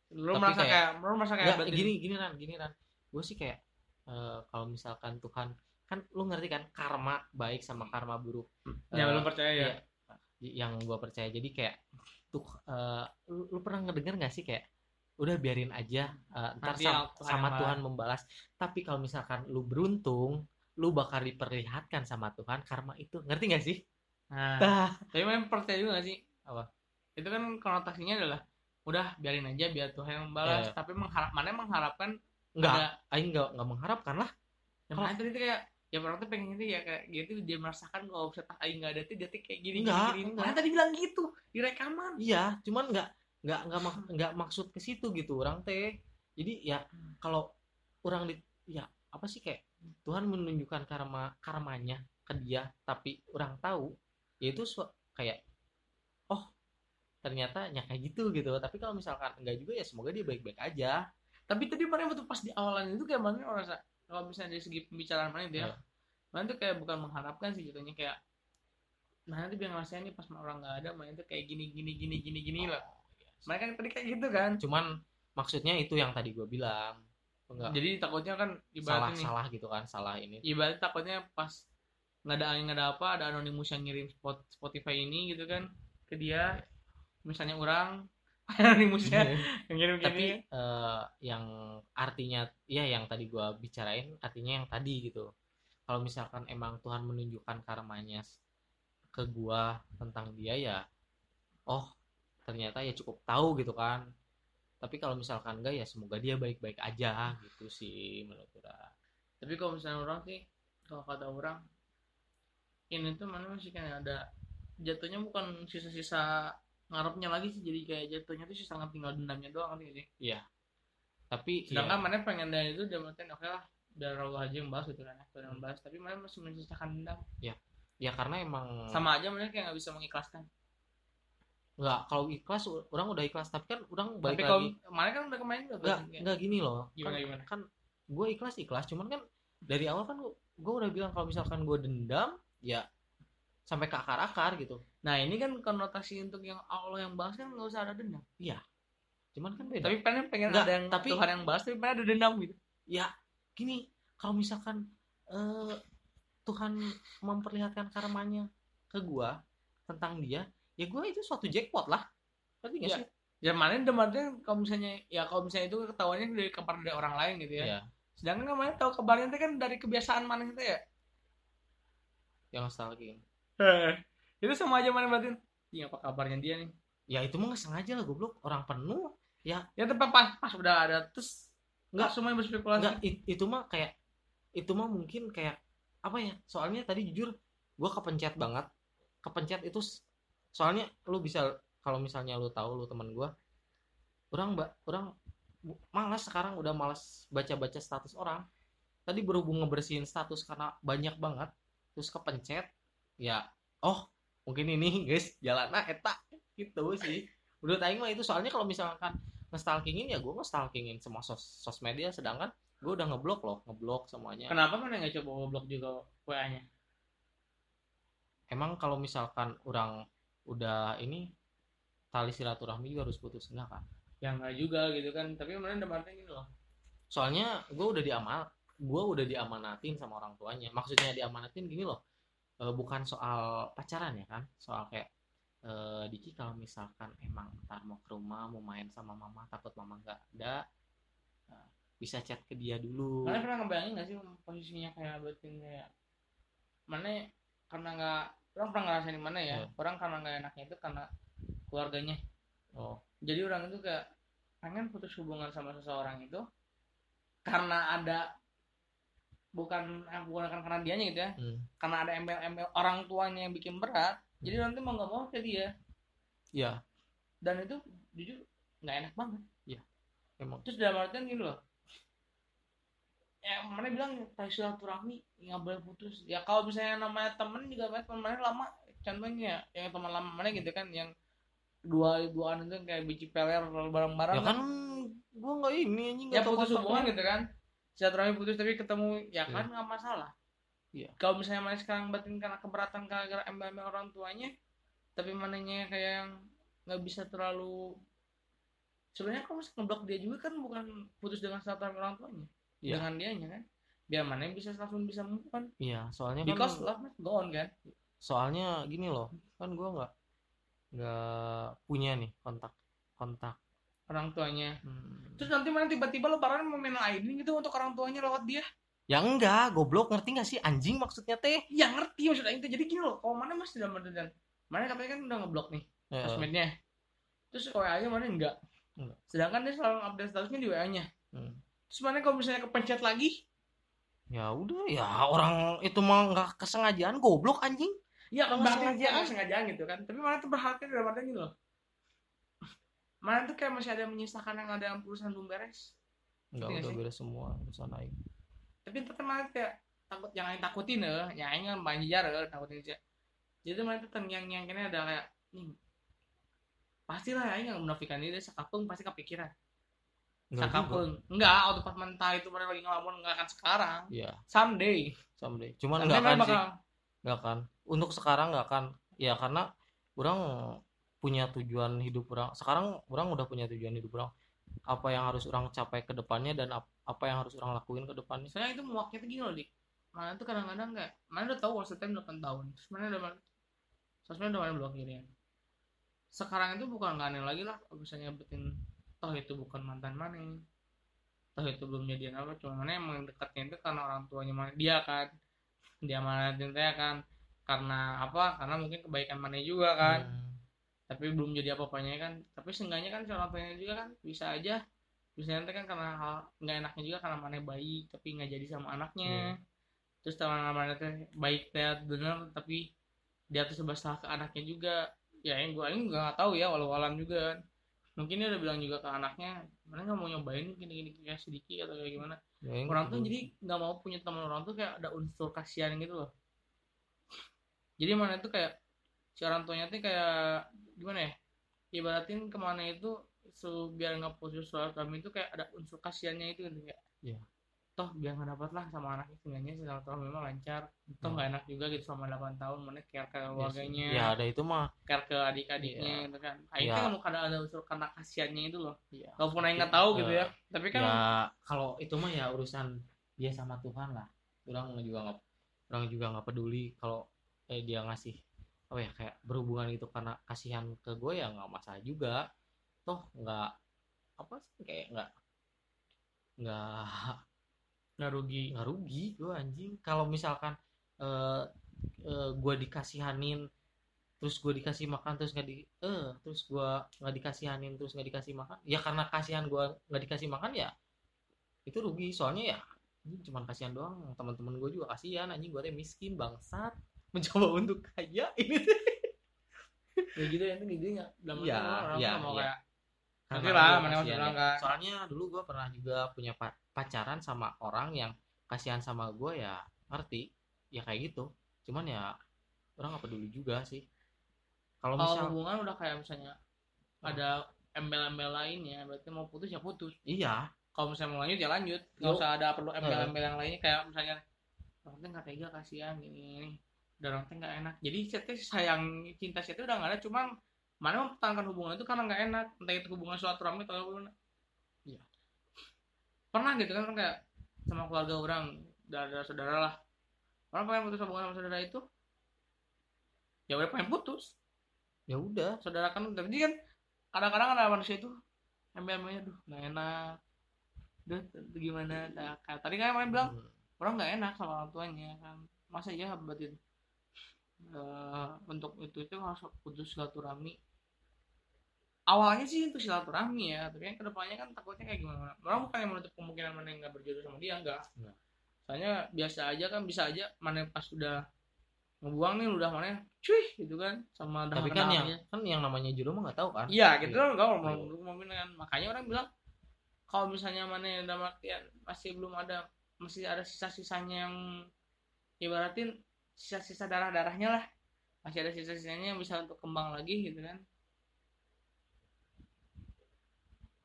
Lu Tapi merasa kayak- kayak, lu merasa kayak Enggak, berarti- gini gini ran gini ran gue sih kayak eh, kalau misalkan Tuhan kan lu ngerti kan karma baik sama karma buruk Ya Eh, belum percaya ya. iya. yang gue percaya jadi kayak tuh eh, lu, lu pernah ngedenger gak sih kayak udah biarin aja eh, ntar sama yang Tuhan membalas tapi kalau misalkan lu beruntung lu bakal diperlihatkan sama Tuhan karma itu ngerti gak sih Nah, Tah. tapi memang percaya juga gak sih? Apa? Itu kan konotasinya adalah udah biarin aja biar Tuhan yang balas. Iya. Tapi mengharap mana mengharapkan enggak aing enggak enggak mengharapkan lah yang mana tadi kayak ya orang tuh pengen itu ya kayak gitu dia merasakan kalau bisa tak aing nggak ada tuh dia tuh kayak gini Enggak, gini, gini. enggak. Mana tadi bilang gitu di rekaman. Iya, cuman nggak nggak nggak mak- nggak maksud ke situ gitu orang teh. Jadi ya kalau orang di ya apa sih kayak Tuhan menunjukkan karma karmanya ke dia, tapi orang tahu yaitu kayak ternyata ya kayak gitu gitu. Tapi kalau misalkan enggak juga ya semoga dia baik-baik aja. Tapi tadi mana waktu pas di awalan itu kayak mana orang kalau misalnya dari segi pembicaraan mana itu ya. Iya. Mana tuh kayak bukan mengharapkan sih jatuhnya kayak mana tuh biar ngerasain nih pas orang nggak ada mana tuh kayak gini gini gini gini gini lah. Mereka kan tadi kayak gitu kan. Cuman maksudnya itu yang tadi gue bilang. Enggak Jadi takutnya kan salah ibaratnya nih salah gitu kan, salah ini. ibarat takutnya pas nggak ada angin nggak ada apa ada anonimus yang ngirim spot Spotify ini gitu kan ke dia misalnya orang anonimusnya yang ngirim tapi gini eh, yang artinya ya yang tadi gua bicarain artinya yang tadi gitu. Kalau misalkan emang Tuhan menunjukkan karmanya ke gua tentang dia ya oh ternyata ya cukup tahu gitu kan. Tapi kalau misalkan enggak ya semoga dia baik-baik aja gitu sih menurut gua. Tapi kalau misalnya orang sih kalau kata orang ini tuh mana masih kayak ada jatuhnya bukan sisa-sisa ngarepnya lagi sih jadi kayak jatuhnya tuh sisa tinggal dendamnya doang kan sih? Tapi sedangkan ya, mana pengen dari itu dia berarti oke lah biar Allah aja yang bahas gitu kan ya yang bahas tapi mana masih menyisakan dendam. Ya karena emang sama aja mana kayak nggak bisa mengikhlaskan. Nggak kalau ikhlas orang udah ikhlas tapi kan orang balik tapi lagi. kalau mana kan udah kemarin udah nggak nggak gini loh. Gimana, kan, gimana? kan gue ikhlas ikhlas cuman kan dari awal kan gue udah bilang kalau misalkan gue dendam ya sampai ke akar akar gitu nah ini kan konotasi untuk yang Allah yang bahas kan nggak usah ada dendam. Cuman kan beda. Tapi pengen pengen Nggak, ada yang tapi- Tuhan yang bahas tapi pengen ada dendam gitu. Ya gini kalau misalkan eh, Tuhan memperlihatkan karmanya ke gue tentang dia ya gue itu suatu jackpot lah. Ngerti nggak Ya, sih? Ya mana demarnya kalau misalnya ya kalau misalnya itu ketahuannya dari kabar dari orang lain gitu ya. Ya sedangkan kemarin tahu kabarnya itu kan dari kebiasaan mana itu ya? Yang stalking itu sama aja mana berarti ini apa kabarnya dia nih ya itu mah nggak sengaja lah goblok orang penuh ya tepat pas pas udah ada terus Nggak. nggak semuanya berspekulasi Enggak, it- itu mah kayak itu mah mungkin kayak apa ya? Soalnya tadi jujur gua kepencet banget. Kepencet itu soalnya lu bisa kalau misalnya lu tahu lu teman gua orang mbak orang malas sekarang udah malas baca-baca status orang. Tadi berhubung ngebersihin status karena banyak banget terus kepencet ya oh mungkin ini guys jalan eta gitu sih. Udah tanya mah itu soalnya kalau misalkan ngestalkingin ya gue ngestalkingin semua sos sosmed dia sedangkan gue udah ngeblok loh ngeblok semuanya. Kenapa mana nggak coba ngeblok juga WA nya emang kalau misalkan orang udah ini tali silaturahmi juga harus putus enggak kan ya nggak juga gitu kan. Tapi mana demarnya gini loh. Soalnya gue udah diamal gue udah diamanatin sama orang tuanya. Maksudnya diamanatin gini loh eh, bukan soal pacaran ya kan? Soal kayak eh, Diki kalau misalkan emang ntar mau ke rumah mau main sama mama takut mama nggak ada eh, bisa chat ke dia dulu. Mana pernah ngebayangin gak sih posisinya kayak berarti kayak mana karena nggak orang pernah ngerasain di mana ya? Iya. orang karena nggak enaknya itu karena keluarganya. Oh. Jadi orang itu kayak pengen putus hubungan sama seseorang itu karena ada bukan eh, bukan karena dianya gitu ya. Hmm. karena ada embel-embel orang tuanya yang bikin berat jadi nanti mau nggak mau ke dia. Ya dan itu jujur nggak enak banget. Emang. Terus dalam artian gini loh. Ya mana bilang tali silaturahmi nggak boleh putus. Ya kalau misalnya namanya temen juga teman mana lama contohnya yang teman lama mana gitu kan yang dua duaan itu kayak biji peler bareng-bareng ya kan gue nggak ini ya nggak tahu putus hubungan gitu kan silaturahmi putus tapi ketemu ya kan nggak masalah. Iya. kalau misalnya mana sekarang batin karena keberatan gara-gara embel-embel orang tuanya tapi mananya kayak yang nggak bisa terlalu sebenarnya misalnya ngeblok dia juga kan bukan putus dengan silaturahmi orang tuanya Iya. dengan dianya kan. Biar mana yang bisa langsung bisa move on. Iya soalnya kan because love must go on kan? Soalnya gini loh kan gue nggak nggak punya nih kontak kontak orang tuanya. Hmm. terus nanti mana tiba-tiba lebaran mau main ID gitu untuk orang tuanya lewat dia. Ya enggak goblok ngerti nggak sih? Anjing maksudnya teh. Ya ngerti maksudnya itu. Jadi gini loh kalau mana masih dalam dan mana katanya kan udah ngeblok nih sosmednya. Terus WA nya mana? Enggak. Enggak. sedangkan dia selalu update statusnya di WA nya. Hmm. terus mana kalau misalnya kepencet lagi? Ya udah ya orang itu mah nggak kesengajaan goblok anjing. Ya Nggak berarti sengaja. dia nggak sengajaan gitu kan. Tapi mana tuh berharga dalam artian gitu loh mana tuh kayak masih ada yang menyisakan yang ada yang perusahaan belum beres? Nggak Iya udah beres semua urusan aing tapi tetap mana kayak takut yang aing takutin eh. Yang aing kan banjar eh takutin sih jadi mana tuh yang yang kini ada kayak nih pastilah aing yang menafikan diri sakapung pasti kepikiran. Sakapung enggak waktu pas mentah itu mana lagi ngelamun enggak akan sekarang. Iya, someday. Someday. Cuman Someday nggak akan sih, bakal nggak akan. Untuk sekarang nggak akan. Ya karena orang punya tujuan hidup orang. Sekarang orang udah punya tujuan hidup orang. Apa yang harus orang capai ke depannya dan ap- apa yang harus orang lakuin ke depannya. soalnya itu muaknya tuh gini loh dik mana tuh kadang-kadang kayak mana udah tahu wasetnya 8 tahun terus mana udah sosmed udah mana blokirin sekarang itu bukan nggak aneh lagi lah kalau misalnya betin toh itu bukan mantan mana toh itu belum jadian apa cuma mana emang dekatnya itu karena orang tuanya mana dia kan dia mana dia kan karena apa karena mungkin kebaikan mana juga kan Hmm. Tapi belum jadi apa-apanya kan. Tapi seenggaknya kan si orang tuanya juga kan bisa aja. Bisa nanti kan karena hal nggak enaknya juga karena mana baik tapi nggak jadi sama anaknya. Terus teman mana teh baik teh bener tapi dia tuh sebab salah ke anaknya juga. Ya yang gue ini nggak tahu ya walau alam juga kan. mungkin dia udah bilang juga ke anaknya mana nggak mau nyobain gini-gini kayak sedikit atau kayak gimana. Ya, orang tuh kedua. jadi nggak mau punya teman orang tuh kayak ada unsur kasihan gitu loh. Jadi mana itu kayak si orang tuanya tuh kayak gimana ya ibaratin ke mana itu so, biar nggak putus kami itu kayak ada unsur kasihannya itu gitu kayak Iya. toh biar nggak dapat lah sama anaknya sebenarnya si orang memang lancar toh Hmm. nggak enak juga gitu selama 8 tahun mana care ke Ya sih. keluarganya ya ada itu mah care ke adik-adiknya Iya. gitu kan akhirnya Iya. kan mau kadang ada unsur karena kasihannya itu loh ya walaupun Aing nggak tahu gitu ya tapi kan ya kalau itu mah ya urusan dia sama Tuhan lah orang juga nggak orang juga nggak peduli kalau eh, dia ngasih apa ya kayak berhubungan itu karena kasihan ke gue ya nggak masalah juga. Toh nggak apa sih kayak nggak nggak nggak rugi. Nggak rugi gue anjing. Kalau misalkan eh eh, gue dikasihanin terus gue dikasih makan terus nggak di eh terus gue nggak dikasihanin terus nggak dikasih makan. Ya karena kasihan gue nggak dikasih makan ya itu rugi. Soalnya ya ini cuma kasihan doang. Teman-teman gue juga kasihan anjing. Gue miskin bangsat mencoba untuk kaya ini. Ya gitu ya itu gitu ya dalam arti orang nggak mau iya. kayak Nanti lah, mana kasihan bilang ya. kan. soalnya dulu gue pernah juga punya pa- pacaran sama orang yang kasihan sama gue ya ngerti ya kayak gitu. Cuman ya orang nggak peduli juga sih. Kalau misal hubungan udah kayak misalnya ada embel-embel lainnya berarti mau putus ya putus. Iya. Kalau misalnya mau lanjut ya lanjut. Nggak usah ada perlu embel-embel yang lainnya kayak misalnya teh nggak tega kasihan gini gini dan orang teh nggak enak. Jadi chatnya sayang cinta chatnya udah nggak ada cuman mana mempertahankan hubungan itu karena nggak enak. Entah itu hubungan suatu rame atau apa Iya. pernah gitu kan kayak sama keluarga orang saudara saudara lah. Orang pengen putus hubungan sama saudara itu. Ya udah pengen putus. Ya udah. Saudara kan tapi kan kadang-kadang ada manusia itu embel-embelnya duh nggak enak. Duh gimana? Nah, kayak tadi kan yang bilang Hmm. orang nggak enak sama orang tuanya kan. Masa ya batin Eh, untuk itu itu harus putus silaturahmi awalnya sih untuk silaturahmi ya tapi kan ke depannya kan takutnya kayak gimana orang bukan yang menutup kemungkinan mana yang nggak berjodoh sama dia enggak Enggak. soalnya biasa aja kan bisa aja mana pas udah ngebuang nih udah mana cuy gitu kan sama tapi kan yang kan yang namanya jodoh mah nggak tahu kan Iya, gitu Iya. enggak Iya. mau mungkin kan makanya orang bilang kalau misalnya mana yang dalam artian masih belum ada masih ada sisa-sisanya yang ibaratin sisa-sisa darah-darahnya lah. Masih ada sisa-sisanya yang bisa untuk kembang lagi gitu kan.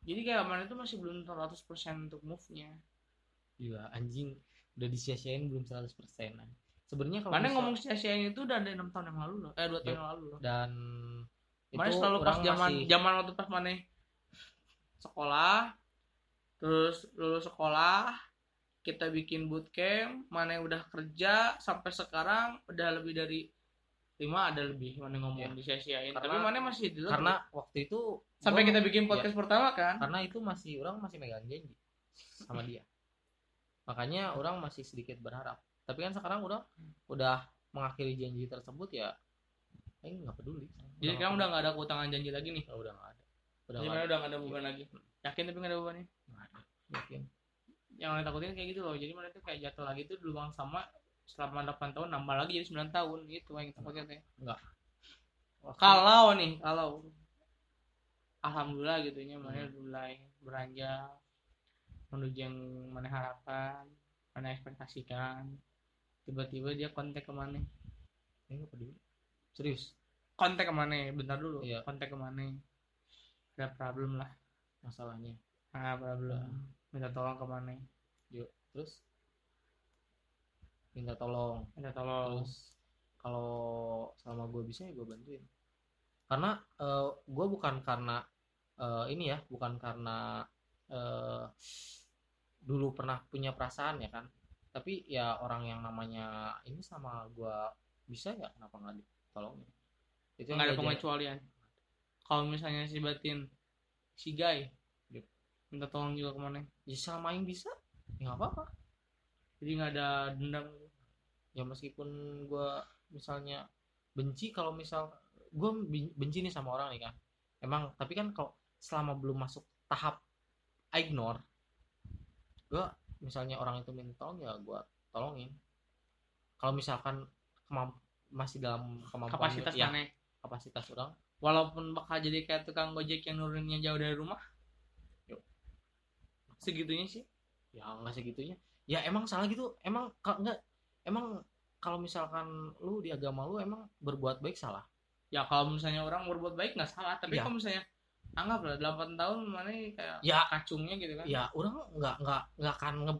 Jadi kayak mana itu masih belum 100% untuk move-nya. Gila, anjing. Udah disia-siain belum 100% persenan sebenarnya kalau mana misal- ngomong sia-siain itu udah ada enam tahun yang lalu loh. Eh dua tahun Yuk. yang lalu loh. Dan mana selalu pas zaman masih- zaman waktu pas mana? Sekolah. Terus lulus sekolah kita bikin bootcamp mana yang udah kerja sampai sekarang udah lebih dari lima ada lebih mana ngomong Iya. disia-siain. Tapi mana masih di karena waktu itu sampai gua- kita bikin podcast pertama kan? Karena itu masih orang masih megang janji sama dia. Makanya orang masih sedikit berharap. Tapi kan sekarang udah udah mengakhiri janji tersebut ya Aing nggak peduli. Jadi sekarang udah nggak ada keutangan janji lagi nih? Udah udah nggak ada. Udah nggak ada. udah nggak ada beban lagi? Yakin tapi nggak ada bebannya? Nggak ada. yakin yang mana takutin kayak gitu loh. Jadi mana tuh kayak jatuh lagi tuh lubang sama selama 8 tahun nambah lagi jadi 9 tahun gitu yang takutnya teh Waktu- kalau nih kalau. Alhamdulillah gitu nya mana Hmm. mulai beranjak menuju yang mana harapan mana ekspektasikan. Tiba-tiba dia kontak ke mana Aing nggak peduli serius? Kontak ke mana bentar dulu Iya. kontak ke mana ada problem lah. Masalahnya. Ah problem minta tolong ke mana yuk terus? Minta tolong. Minta tolong. Terus kalau selama gue bisa ya gue bantuin. Karena gue bukan karena eh, ini ya bukan karena eh, dulu pernah punya perasaan ya kan. Tapi ya orang yang namanya ini sama gua bisa ya kenapa nggak ditolongin? Itu yang nggak ada pengecualian. Kalau misalnya si batin si guy. Minta tolong juga ke mana. Ya selama yang bisa ya nggak apa-apa. Jadi nggak ada dendam gitu. ya meskipun gua misalnya benci kalau misal gua ben- benci nih sama orang nih kan emang tapi kan kalau selama belum masuk tahap ignore gua misalnya orang itu minta tolong ya gua tolongin. Kalau misalkan masih dalam kemampuan kapasitas ya, kapasitas orang. Walaupun bakal jadi kayak tukang gojek yang nuruninnya jauh dari rumah. Segitunya sih. Ya nggak segitunya. Ya emang salah gitu. Emang kalau nggak emang kalau misalkan lu di agama lu emang berbuat baik salah? Ya kalau misalnya orang berbuat baik nggak salah. Tapi Ya. kalau misalnya anggaplah 8 tahun mana kayak ya. kacungnya gitu kan. Ya orang nggak nggak nggak akan nge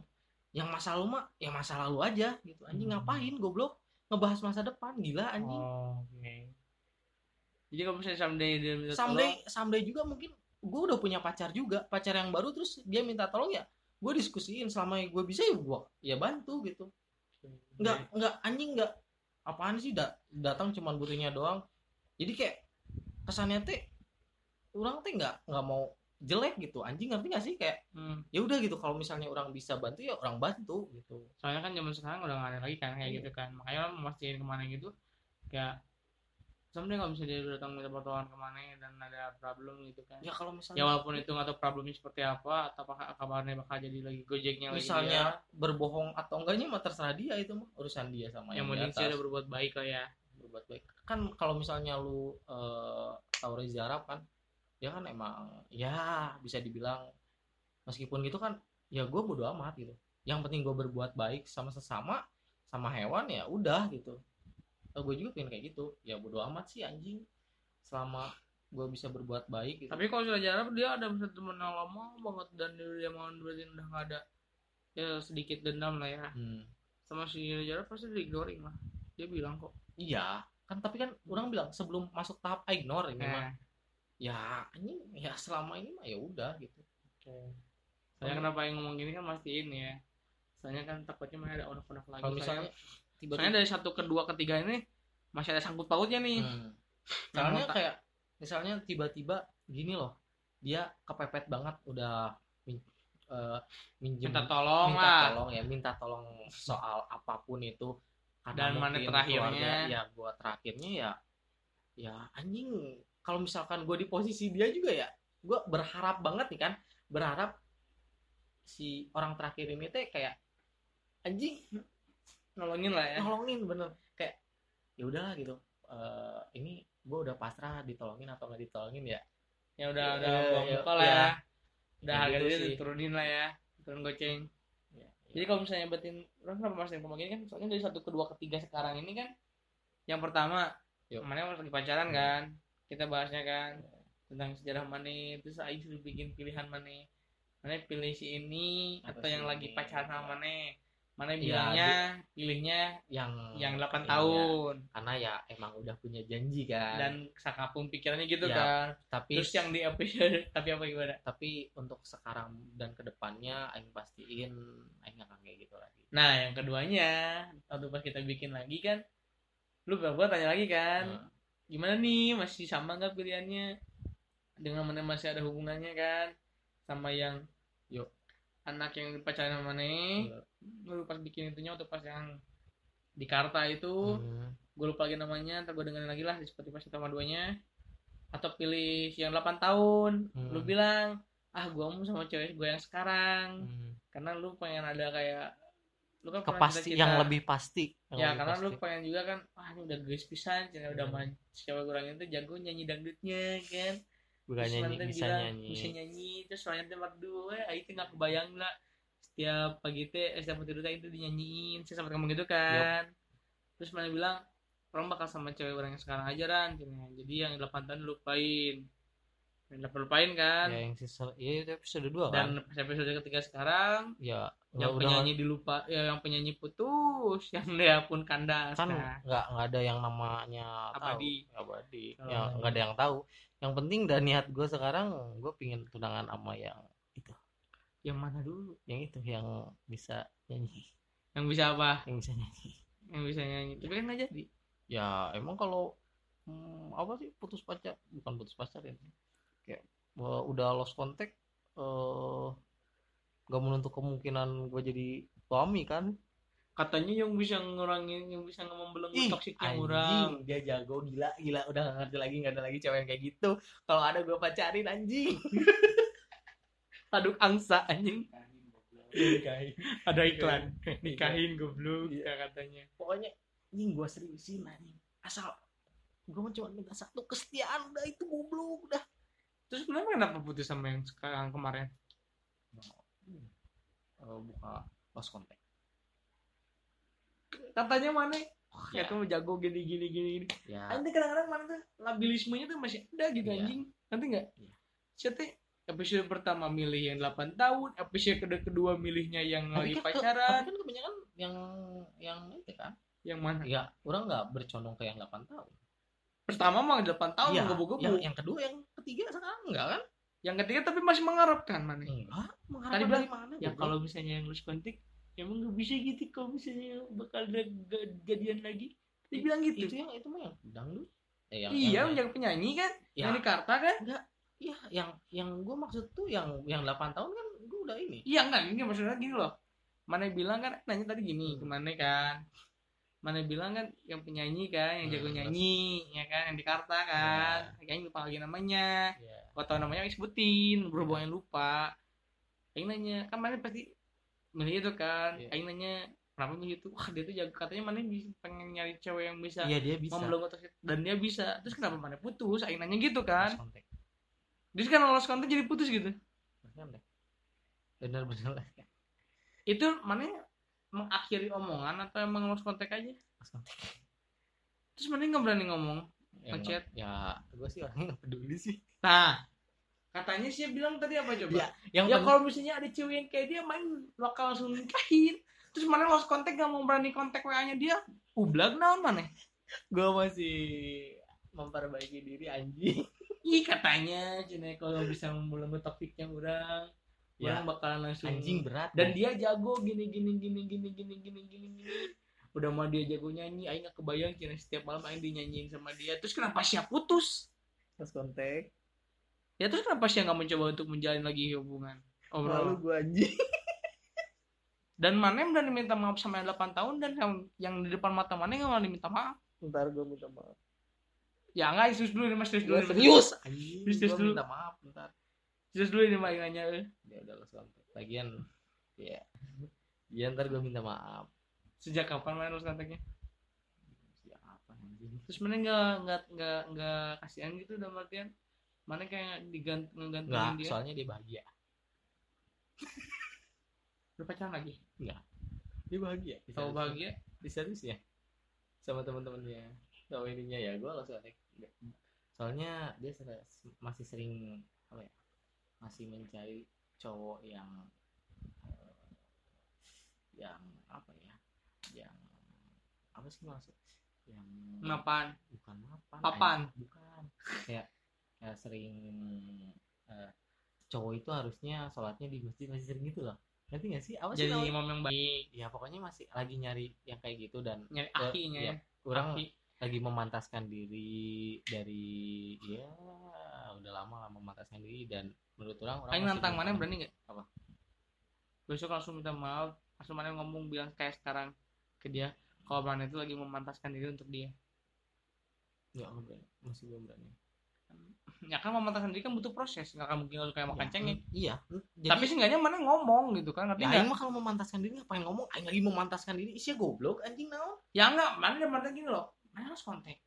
yang masa lalu mah ya masa lalu aja gitu. Anjing Hmm. ngapain goblok? Ngebahas masa depan gila anjing. Oh, oke. Jadi kalau misalnya someday someday someday juga mungkin gue udah punya pacar juga pacar yang baru terus dia minta tolong ya gue diskusiin selama gue bisa ya gue ya bantu gitu. Nggak nggak anjing nggak apaan sih da- datang cuman butuhnya doang. Jadi kayak kesannya teh orang teh nggak nggak mau jelek gitu anjing ngerti gak sih? Kayak Hmm. ya udah gitu kalau misalnya orang bisa bantu ya orang bantu gitu. Soalnya kan zaman sekarang udah gak ada lagi kan kayak Iya. gitu kan. Makanya orang memastikan ke mana gitu kayak someday kalau misalnya dia datang minta pertolongan ke mana dan ada problem gitu kan. Ya kalau ya misalnya walaupun itu nggak tahu problemnya seperti apa atau apakah kabarnya bakal jadi lagi gojeknya lagi misalnya berbohong atau enggaknya mah terserah dia itu mah urusan dia sama dia. yang yang, penting sih ada berbuat baik lah ya. Berbuat baik. Kan kalau misalnya lu eh, tahu Reza Arab kan dia kan emang ya bisa dibilang meskipun gitu kan ya gue bodo amat gitu. Yang penting gue berbuat baik sama sesama sama hewan ya udah gitu gue juga pengen kayak gitu. Ya bodo amat sih anjing. Selama gue bisa berbuat baik gitu. tapi kalau sudah jarang dia ada satu temen yang lama banget. Dan dia mau berarti udah nggak ada ya sedikit dendam lah ya. Hmm. sama si Jarap pasti di ignoring lah. Dia bilang kok. Iya. Kan tapi kan orang bilang sebelum masuk tahap ignore ini mah. Nah, ya anjing. Ya selama ini mah ya udah gitu. Saya kenapa yang ngomong gini kan mastiin ya. Soalnya kan takutnya masih ada unek-unek lagi. Kalau misalnya tiba-tiba soalnya dari satu kedua ketiga ini masih ada sangkut pautnya nih Hmm. Soalnya otak. kayak misalnya tiba-tiba gini loh, dia kepepet banget udah min, eh, minjem minta tolong minta lah tolong ya, minta tolong soal apa pun itu. Karena Dan mana terakhirnya? keluarga, ya gua terakhirnya ya ya anjing kalau misalkan gue di posisi dia juga ya gue berharap banget nih kan berharap si orang terakhir ini teh kayak anjing nolongin lah ya. Nolongin bener. Kayak ya udahlah gitu. Eh, ini gue udah pasrah ditolongin atau nggak ditolongin ya? Ya udah Ya, udah ya, buang ya, muka lah ya. ya udah Ya harga gitu dia sih. turunin lah ya. Turun goceng. Ya, jadi kalau misalnya batin orang kenapa masih ngomong gini? Kan soalnya dari satu kedua ketiga sekarang ini kan yang pertama Yuk. mana lagi pacaran Hmm. kan kita bahasnya kan tentang sejarah mana terus Aing suruh bikin pilihan mana mana pilih si ini Apa atau si yang lagi ini? pacaran sama mana mana Iya, bilangnya pilihnya yang yang 8 iya, tahun. karena ya emang udah punya janji kan. Dan sakapung pikirannya gitu Ya, kan. tapi terus yang di episode tapi apa gimana? tapi untuk sekarang dan ke depannya aing pastiin aing akan kayak gitu lagi. Nah yang keduanya waktu pas kita bikin lagi kan lu berapa tanya lagi kan? Nah, gimana nih masih sama nggak pilihannya? Dengan mana masih ada hubungannya kan? Sama yang Yuk. anak yang pacaran sama mana. Lu pas bikin itunya waktu pas yang di Karta itu hmm, gue lupa lagi namanya ntar gue dengerin lagi lah di Spotify sama duanya atau pilih yang 8 tahun Hmm. lu bilang ah gue mau sama cewek gue yang sekarang hmm. karena lu pengen ada kayak lu kan kepasti cita-cita- yang lebih pasti yang ya lebih karena lu pasti. pengen juga kan wah ini udah guys pisan cina udah Hmm. main cewek kurang itu jago nyanyi dangdutnya kan bukan nyanyi bisa bilang, nyanyi bisa nyanyi terus soalnya merdu eh itu nggak kebayang lah setiap pagi teh eh, setiap tidur teh itu dinyanyiin saya sempat ngomong gitu kan. Terus mana bilang orang bakal sama cewek orang yang sekarang aja ran cina. jadi yang 8 tahun lupain yang 8 lupain kan. Ya yang sisa ya itu episode 2 kan? dan episode ketiga sekarang ya yang nggak- udah penyanyi dilupa ya yang penyanyi putus yang dia pun kandas kan nah. nggak nggak ada yang namanya Abadi. tahu. Abadi. Kalau ya nggak ada yang tahu. Yang penting dan niat gue sekarang gue pingin tunangan sama yang yang mana dulu? Yang itu yang bisa nyanyi. Yang bisa apa? Yang bisa nyanyi. Yang bisa nyanyi. Tapi kan nggak jadi. Ya emang kalau hmm, apa sih putus pacar? Bukan putus pacar ya. Kayak eh, udah lost contact eh gak menuntut kemungkinan gue jadi suami kan? Katanya yang bisa ngurangin yang bisa membelenggu Ih, toksiknya anjing. orang dia jago gila gila. Udah gak ngerti lagi gak ada lagi cewek yang kayak gitu. Kalau ada gue pacarin anjing aduk angsa anjing. Nikahin. Ada iklan. Nikahin goblok Iya. ya katanya. Pokoknya anjing gue seriusin anjing. Asal gue mah cuma minta satu kesetiaan udah itu goblok udah. Terus kenapa kenapa putus sama yang sekarang kemarin? Eh, buka lost contact. Katanya mana? Ya, ya tuh jago gini gini gini gini. Ya nanti kadang-kadang mana tuh labilismenya tuh masih ada gitu Iya. anjing. Nanti nggak? Iya. Siapa episode pertama milih yang 8 tahun episode kedua, kedua milihnya yang lagi Tapi kan, pacaran. tapi kan kebanyakan yang yang itu kan? Yang mana? Ya orang nggak bercondong ke yang 8 tahun. Pertama mah 8 tahun Iya, menggebu-gebu yang, yang kedua yang ketiga sekarang enggak kan? Yang ketiga tapi masih mengharapkan mana enggak Tadi mengharapkan bilang, dari mana ya kalau misalnya yang lose kontak emang nggak bisa gitu kalau misalnya bakal ada jadian lagi? Dia bilang gitu. itu yang itu mah yang dangdut. Eh, yang, iya yang, menjaga penyanyi kan? Ya, yang di Karta kan iya yang yang gue maksud tuh yang yang 8 tahun kan gue udah ini. Iya enggak ini maksudnya gini loh. Mana bilang kan nanya tadi gini Hmm. ke mana kan? Mana bilang kan yang penyanyi kan yang jago Hmm, nyanyi ya kan yang di Karta kan. Kayaknya lupa lagi namanya. Ya gak tau namanya sebutin berhubungan lupa. Aing nanya kan mana pasti milih itu kan. Iya. Aing nanya kenapa milih itu? Wah dia tuh jago katanya mana bisa pengen nyari cewek yang bisa iya dia bisa. toxic dan dia bisa. Terus kenapa mana putus? Aing nanya gitu kan. Contact dia kan lolos kontak jadi putus gitu. Lost contact benar benar lost contact. itu mana mengakhiri omongan atau emang lost kontak aja? Lost contact. terus mana nggak berani ngomong? Yang Ngechat. ya gue sih orangnya nggak peduli sih. Nah katanya sih dia bilang tadi apa coba? Ya, yang ya kalau misalnya ada cewek yang kayak dia main bakal langsung nikahin. Terus mana lost kontak gak mau berani kontak wa nya dia ublag naon mana? Gue masih memperbaiki diri anjing ih katanya cina kalau bisa membelenggu topiknya orang Ya, orang bakalan langsung anjing berat dan dia jago gini gini gini gini gini gini gini gini. Udah mah dia jago nyanyi aing gak kebayang cina setiap malam aing dinyanyiin sama dia. Terus kenapa sih putus? Lost contact ya terus kenapa sih nggak mencoba untuk menjalin lagi hubungan? Obrolan gue anjing. Dan mana yang berani minta maaf sama yang 8 tahun dan yang, yang di depan mata mana yang nggak minta maaf. Ntar gue minta maaf ya nggak serius dulu nih mas serius dulu Mas. serius gue dulu. minta maaf ntar serius dulu nih mas nanya dia udah lost contact lagian ya. Ya ntar gue minta maaf. Sejak kapan main terus kontaknya? Siapa anjing? Terus mana nggak nggak nggak nggak kasihan gitu dalam artian? Mana kayak digant ngegantungin Enggak, dia? soalnya dia bahagia. Udah pacaran lagi? Dia bahagia. Tahu bahagia? Di ya? Sama teman-temannya sama ininya ya gue langsung aneh soalnya dia masih sering apa ya masih mencari cowok yang eh, yang apa ya yang apa sih maksud yang mapan bukan mapan Papan. anjing. bukan kayak kayak sering eh, cowok itu harusnya sholatnya di masjid masih sering gitu loh ngerti gak sih apa sih jadi imam yang baik ya pokoknya masih lagi nyari yang kayak gitu dan nyari ahinya iya. ya orang Ahi. Lagi memantaskan diri dari ya udah lama lah memantaskan diri dan menurut orang orang nantang mana berani nggak? Apa? besok langsung minta maaf langsung mana ngomong bilang kayak sekarang ke dia kalau mana itu lagi memantaskan diri untuk dia. Nggak nggak berani masih belum berani. Ya kan memantaskan diri kan butuh proses nggak akan mungkin langsung kayak makan Ya, cengeng. mm, iya jadi tapi seenggaknya mana ngomong gitu kan ngerti ya, nggak? mah kalau memantaskan diri ngapain ngomong? Aing lagi memantaskan diri isi goblok anjing naon? Ya enggak mana dia mana gini loh mana harus kontak?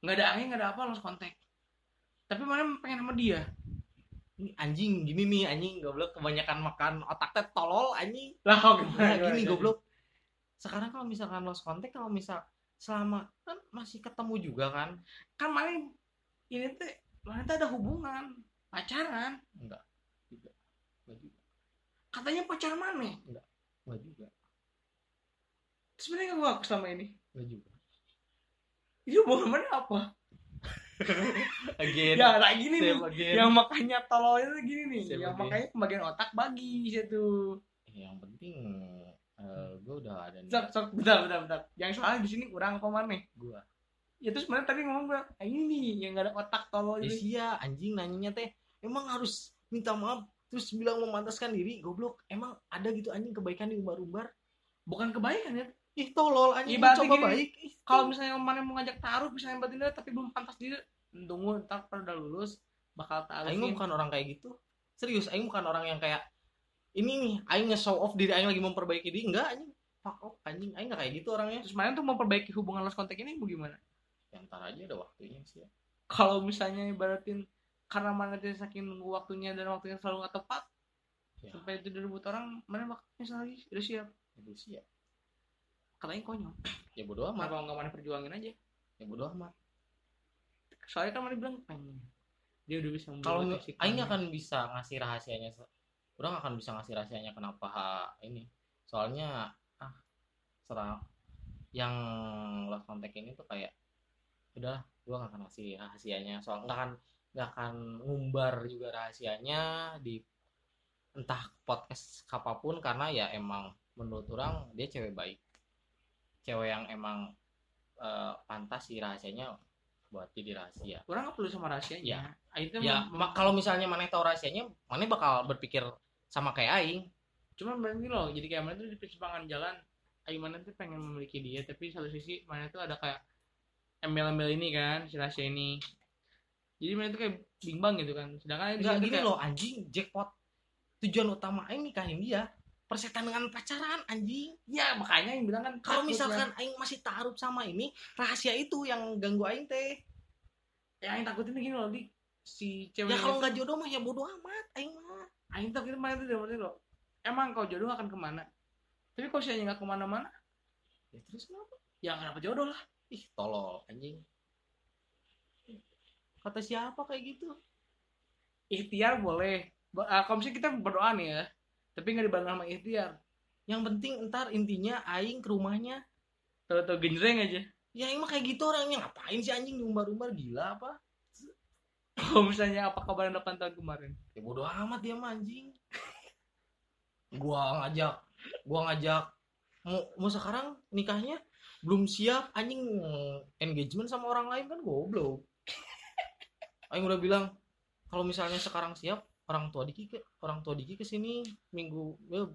Nggak ada angin nggak ada apa harus kontak. Tapi mana pengen sama dia? Ini anjing gini nih anjing goblok. Kebanyakan makan otak teh tolol anjing. Lah kok nah, gini goblok. Sekarang kalau misalkan lost contact kalau misal selama kan masih ketemu juga kan. Kan mana ini tuh mana tuh ada hubungan. Pacaran. Enggak juga. Enggak juga. Katanya pacaran mana? Enggak juga. Sebenarnya nggak ngaku selama ini. Enggak juga ini hubungan mana apa again ya kayak gini nih again yang makanya tolol itu gini nih Siapa yang dia? makanya pembagian otak bagi situ yang penting Eh, gue udah ada Sok, niat sok, bentar, bentar, bentar. Yang soalnya di sini kurang apa mana? gue Ya terus sebenarnya tadi ngomong gue, "Ah, ini nih yang gak ada otak tolol ya ini. sia anjing nanyanya teh emang harus minta maaf terus bilang memantaskan diri goblok emang ada gitu anjing kebaikan di umbar-umbar Bukan kebaikan ya. Ih tolol anjing Ibaratnya coba gini, baik Kalau misalnya mana mau ngajak taruh, misalnya batin dia tapi belum pantas diri, tunggu ntar kalau udah lulus bakal Aing mah taruhin. bukan orang kayak gitu serius Aing bukan orang yang kayak ini nih Aing nge-show off diri Aing lagi memperbaiki diri enggak anjing fuck off anjing Aing gak kayak gitu orangnya Terus mana tuh memperbaiki hubungan lost kontak ini mau gimana? ya ntar aja ada waktunya sih ya. Kalau misalnya ibaratin karena mana dia saking waktunya dan waktunya selalu nggak tepat, Ya. sampai itu direbut orang, mana nyesal lagi? Udah siap. sih ya Katanya konyol. ya bodo amat Kenapa nggak mana perjuangin aja? ya bodo amat Soalnya kan mana bilang pengen. Dia udah bisa kalau Aing akan bisa ngasih rahasianya orang akan bisa ngasih rahasianya kenapa ha- ini soalnya ah serang yang lost contact ini tuh kayak udah gua gak akan ngasih rahasianya soal nggak akan nggak akan ngumbar juga rahasianya di entah podcast apa pun karena ya emang menurut orang dia cewek baik cewek yang emang eh, pantas sih rahasianya buat jadi rahasia. Orang nggak perlu sama rahasianya. Ya. Tuh ya mem- ma- kalau misalnya mana tahu rahasianya mana bakal berpikir sama kayak aing. Cuma berarti loh jadi kayak mana tuh di persimpangan jalan Aing mana tuh pengen memiliki dia tapi satu sisi mana tuh ada kayak embel-embel ini kan si rahasia ini. Jadi mana tuh kayak bimbang gitu kan. Sedangkan Aing gini kayak, loh anjing jackpot. Tujuan utama aing nikahin dia persetan dengan pacaran anjing. Ya makanya Aing bilang kan kalau takut misalkan kan. aing masih taruh sama ini rahasia itu yang ganggu aing teh. Ya Aing takutin gini loh di. Si cewek ya kalau nggak jodoh mah ya bodoh amat aing mah. Aing takutin mana tuh dalam arti loh. Emang kau jodoh akan ke mana? Tapi kalau sianya nggak ke mana-mana? Ya terus kenapa? Ya nggak dapet jodoh lah. Ih tolol anjing. Kata siapa kayak gitu? Ikhtiar boleh. Ah, kalau misalnya kita berdoa nih ya tapi nggak dibangun sama ikhtiar. Yang penting ntar intinya aing ke rumahnya. Tahu-tahu genjreng aja. Ya mah kayak gitu orangnya. Ngapain sih anjing diumbar-umbar? Gila apa? Kalau misalnya apa kabar 8 tahun kemarin? Ya bodo amat dia mah anjing. Gua ngajak gua ngajak. Mau mau sekarang nikahnya? Belum siap anjing. Engagement sama orang lain kan goblok. Aing udah bilang kalau misalnya sekarang siap orang tua Diki ke orang tua Diki ke sini minggu ya,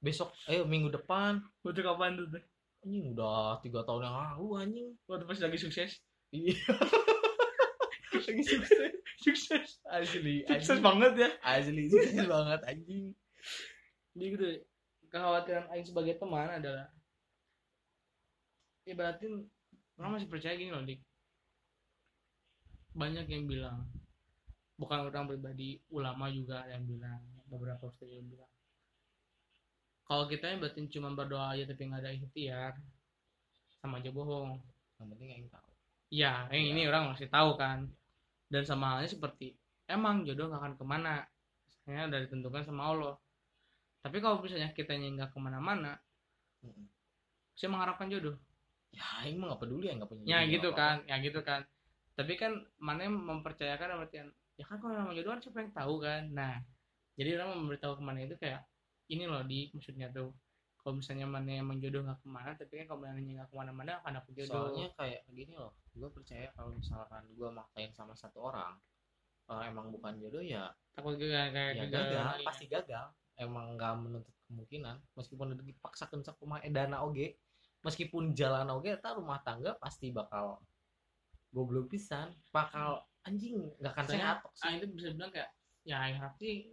besok eh minggu depan Waktu kapan tuh? anjing udah tiga tahun yang lalu anjing Waktu pas lagi sukses. Iya. lagi sukses. sukses. asli Sukses banget ya. asli sukses banget anjing Jadi gitu. Kekhawatiran Aing sebagai teman adalah ibaratin orang masih percaya gini loh, Dik. Banyak yang bilang bukan orang pribadi, ulama juga ada yang bilang, beberapa ustaz yang bilang. Kalau kita ibaratin cuma berdoa aja tapi nggak ada ikhtiar, sama aja bohong. yang penting aing tahu Iya, yang Ya. ini orang masih tahu kan. Dan sama halnya seperti emang jodoh nggak akan ke mana, misalnya udah ditentukan sama Allah. Tapi kalau misalnya kita nggak ke mana-mana, Mm-mm. saya mengharapkan jodoh. ya aing mah gak peduli ya nggak punya Ya gitu apa-apa. kan, ya gitu kan. Tapi kan mana yang mempercayakan artian, ya kan kalau nama jodoh kan siapa yang tahu kan. Nah, jadi orang memberitahu ke mana itu kayak ini loh di maksudnya tuh. Kalau misalnya mana yang menjodoh nggak ke mana, tapi kan kalau mana nggak ke mana-mana akan dapet jodoh. soalnya kayak gini loh gue percaya kalau misalkan gue maksain sama satu orang kalau emang bukan jodoh ya takut gagal kayak ya gagal gagal lagi. pasti gagal emang nggak menuntut kemungkinan meskipun udah dipaksakan sak rumah edana oge meskipun jalan oge tak rumah tangga pasti bakal goblok pisan bakal anjing nggak akan Soalnya, sehat ah, itu bisa bilang kayak ya yang harap sih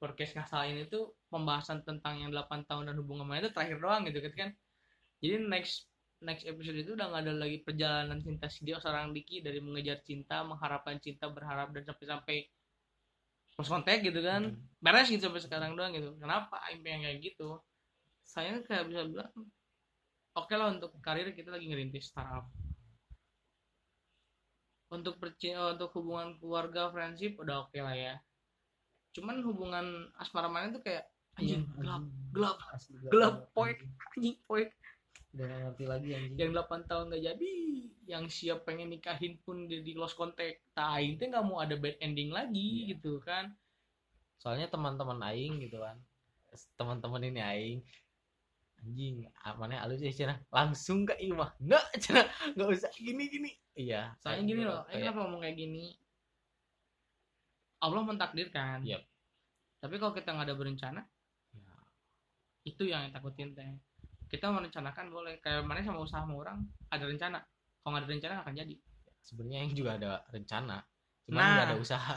podcast ngasal ini tuh pembahasan tentang yang 8 tahun dan hubungan mana itu terakhir doang gitu kan. Jadi next next episode itu udah nggak ada lagi perjalanan cinta si dia seorang Diki dari mengejar cinta mengharapkan cinta berharap dan sampai-sampai close contact gitu kan. Hmm. beres gitu sampai sekarang doang gitu. Kenapa Aing pengen kayak gitu? Saya kayak bisa bilang oke lah untuk karir kita lagi ngerintis startup untuk perci untuk hubungan keluarga friendship udah oke lah ya. Cuman hubungan asmara mana tuh kayak anjing Iya, gelap gelap Asli gelap, poek. anjing. poek. Udah ngerti lagi anjing. Yang 8 tahun gak jadi yang siap pengen nikahin pun di, di lost contact. Tak aing teh nggak mau ada bad ending lagi Iya. gitu kan. Soalnya teman-teman aing gitu kan. Teman-teman ini aing anjing mana halus ya cina? Langsung ke imah. Nggak cina. Nggak usah. Gini gini. Iya soalnya gini loh ini kenapa ngomong kayak gini? Allah mentakdirkan. Yap. tapi kalau kita nggak ada berencana ya, itu yang takutin teh. Kita merencanakan boleh. Kayak mana sama usaha sama orang ada rencana. Kalau nggak ada rencana nggak akan jadi. Sebenarnya yang juga ada rencana. Cuma Nah. nggak ada usaha.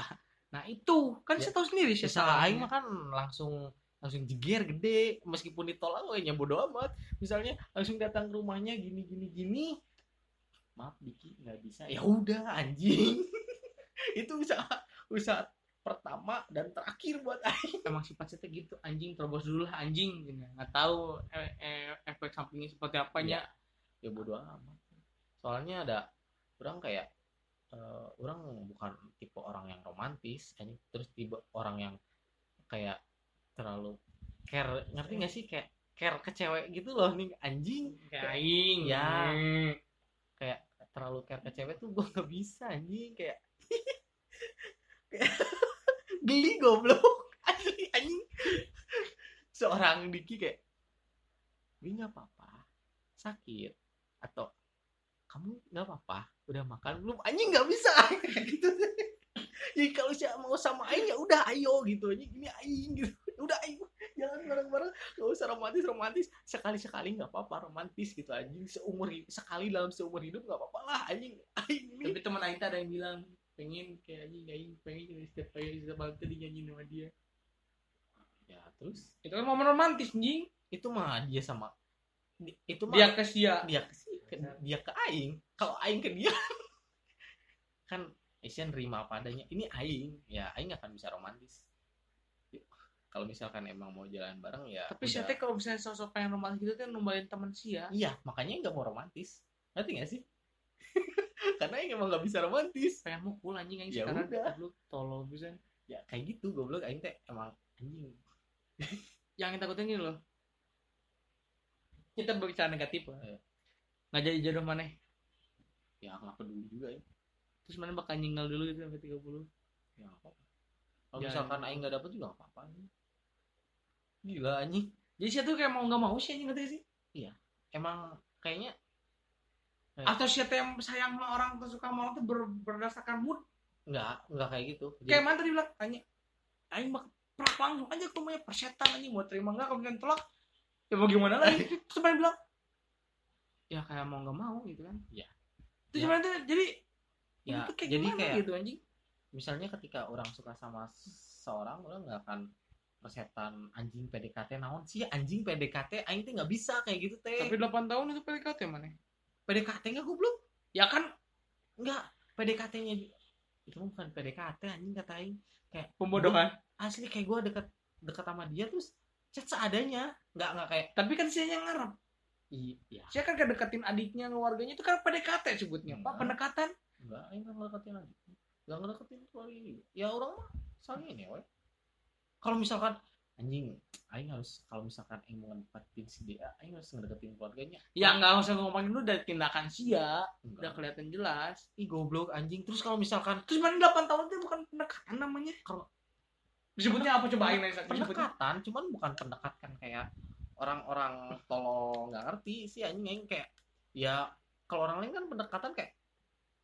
Nah itu. Kan Ya, saya tahu sendiri sih usaha aing mah kan langsung langsung jeger gede. Meskipun ditolak gue nya bodo amat misalnya langsung datang ke rumahnya gini gini gini. Maaf Diki nggak bisa. Ya udah anjing. Itu usaha usaha pertama dan terakhir buat aing. Emang sifat saya gitu anjing terobos dulu lah anjing. Gitu. nggak tahu e- e- efek sampingnya seperti apanya ya bodo amat. Soalnya ada orang kayak eh, orang bukan tipe orang yang romantis anjing. Terus tipe orang yang kayak terlalu care ngerti gak sih? Kayak care ke cewek gitu loh nih anjing. Kayak aing Ya. Hmm. kayak terlalu care ke cewek tuh gue nggak bisa anjing. Kayak geli goblok. Asli anjing. Seorang Diki kayak ini nggak apa-apa. Sakit. Atau kamu nggak apa-apa? Udah makan belum? Anjing nggak bisa. Gitu. Jadi kalau siapa mau sama Aing ya udah ayo gitu. Anjing ini Aing gitu udah ayo. Jangan bareng-bareng. Nggak usah romantis romantis. Sekali sekali nggak apa-apa romantis gitu anjing. Seumur sekali dalam seumur hidup nggak apa-apa lah anjing. Aing ini tapi teman Aing tuh ada yang bilang pengen kayak anjing aing pengen jadi setiap kali setiap tuh dinyanyiin sama dia. Ya terus? Itu kan momen romantis anjing. Itu mah dia sama. Itu mah dia ke sia. dia ke, ke- dia ke aing. Kalau aing ke dia kan Asian nerima apa adanya. Ini aing. Ya aing akan bisa romantis kalau misalkan emang mau jalan bareng ya tapi udah. teh kalau misalnya sosok pengen romantis gitu kan numbalin teman sia iya makanya nggak mau romantis. Ngerti nggak sih? Karena aing emang nggak bisa romantis. Pengen mukul anjing aing Ya sekarang udah. goblok tolol bisa. Ya kayak gitu goblok. Aing teh emang anjing. Yang kita takutin gini loh. Kita berbicara negatif lah. Iya. nggak jadi jodoh mana ya nggak peduli juga ya. Terus mana bakal nyinggal dulu gitu sampai 30 ya nggak apa-apa. Kalau Ya, misalkan ya. aing nggak dapet juga nggak apa-apa. anjing. Gila anjing. Jadi saya tuh kayak mau nggak mau sih anjing ngerti sih? Emang kayaknya Ya. atau siapa yang sayang sama orang atau suka sama orang tuh ber- berdasarkan mood? Nggak nggak kayak gitu. Jadi- kayak mana tadi bilang? Tanya aing bak prak langsung aja ke rumahnya persetan anjing mau terima nggak misalnya tolak? Ya mau gimana lagi? Terus bilang? Ya kayak mau nggak mau gitu kan. Ya. terus Ya. tuh? Jadi Ya, itu kayak jadi kayak- gitu anjing? misalnya ketika orang suka sama seorang orang nggak akan persetan anjing PDKT naon? Sih anjing PDKT aing teh nggak bisa kayak gitu teh. Tapi 8 tahun itu PDKT mana? PDKT nggak goblok? Ya kan? Nggak PDKT-nya itu mah bukan PDKT anjing kata aing. Pembodohan. asli kayak gue deket deket sama dia terus chat seadanya. Nggak nggak kayak tapi kan saya yang ngarep iya. Saya kan kedeketin adiknya keluarganya itu kan PDKT sebutnya. Pak Enggak. pendekatan? Nggak aing nggak ngedeketin lagi nggak ngedeketin keluarga ya orang mah saling ini we kalau misalkan anjing aing harus kalau misalkan aing mau ngedeketin si dia aing harus ngedeketin keluarganya. Ya nggak usah ngomongin dulu dari tindakan sia udah enggak. kelihatan jelas. Ih goblok anjing. Terus kalau misalkan terus mana 8 tahun itu bukan pendekatan namanya? Kalau- disebutnya apa coba aing nanya pendekatan cuman bukan pendekatan kayak orang-orang tolong nggak ngerti sih anjing. Aing kayak ya kalau orang lain kan pendekatan kayak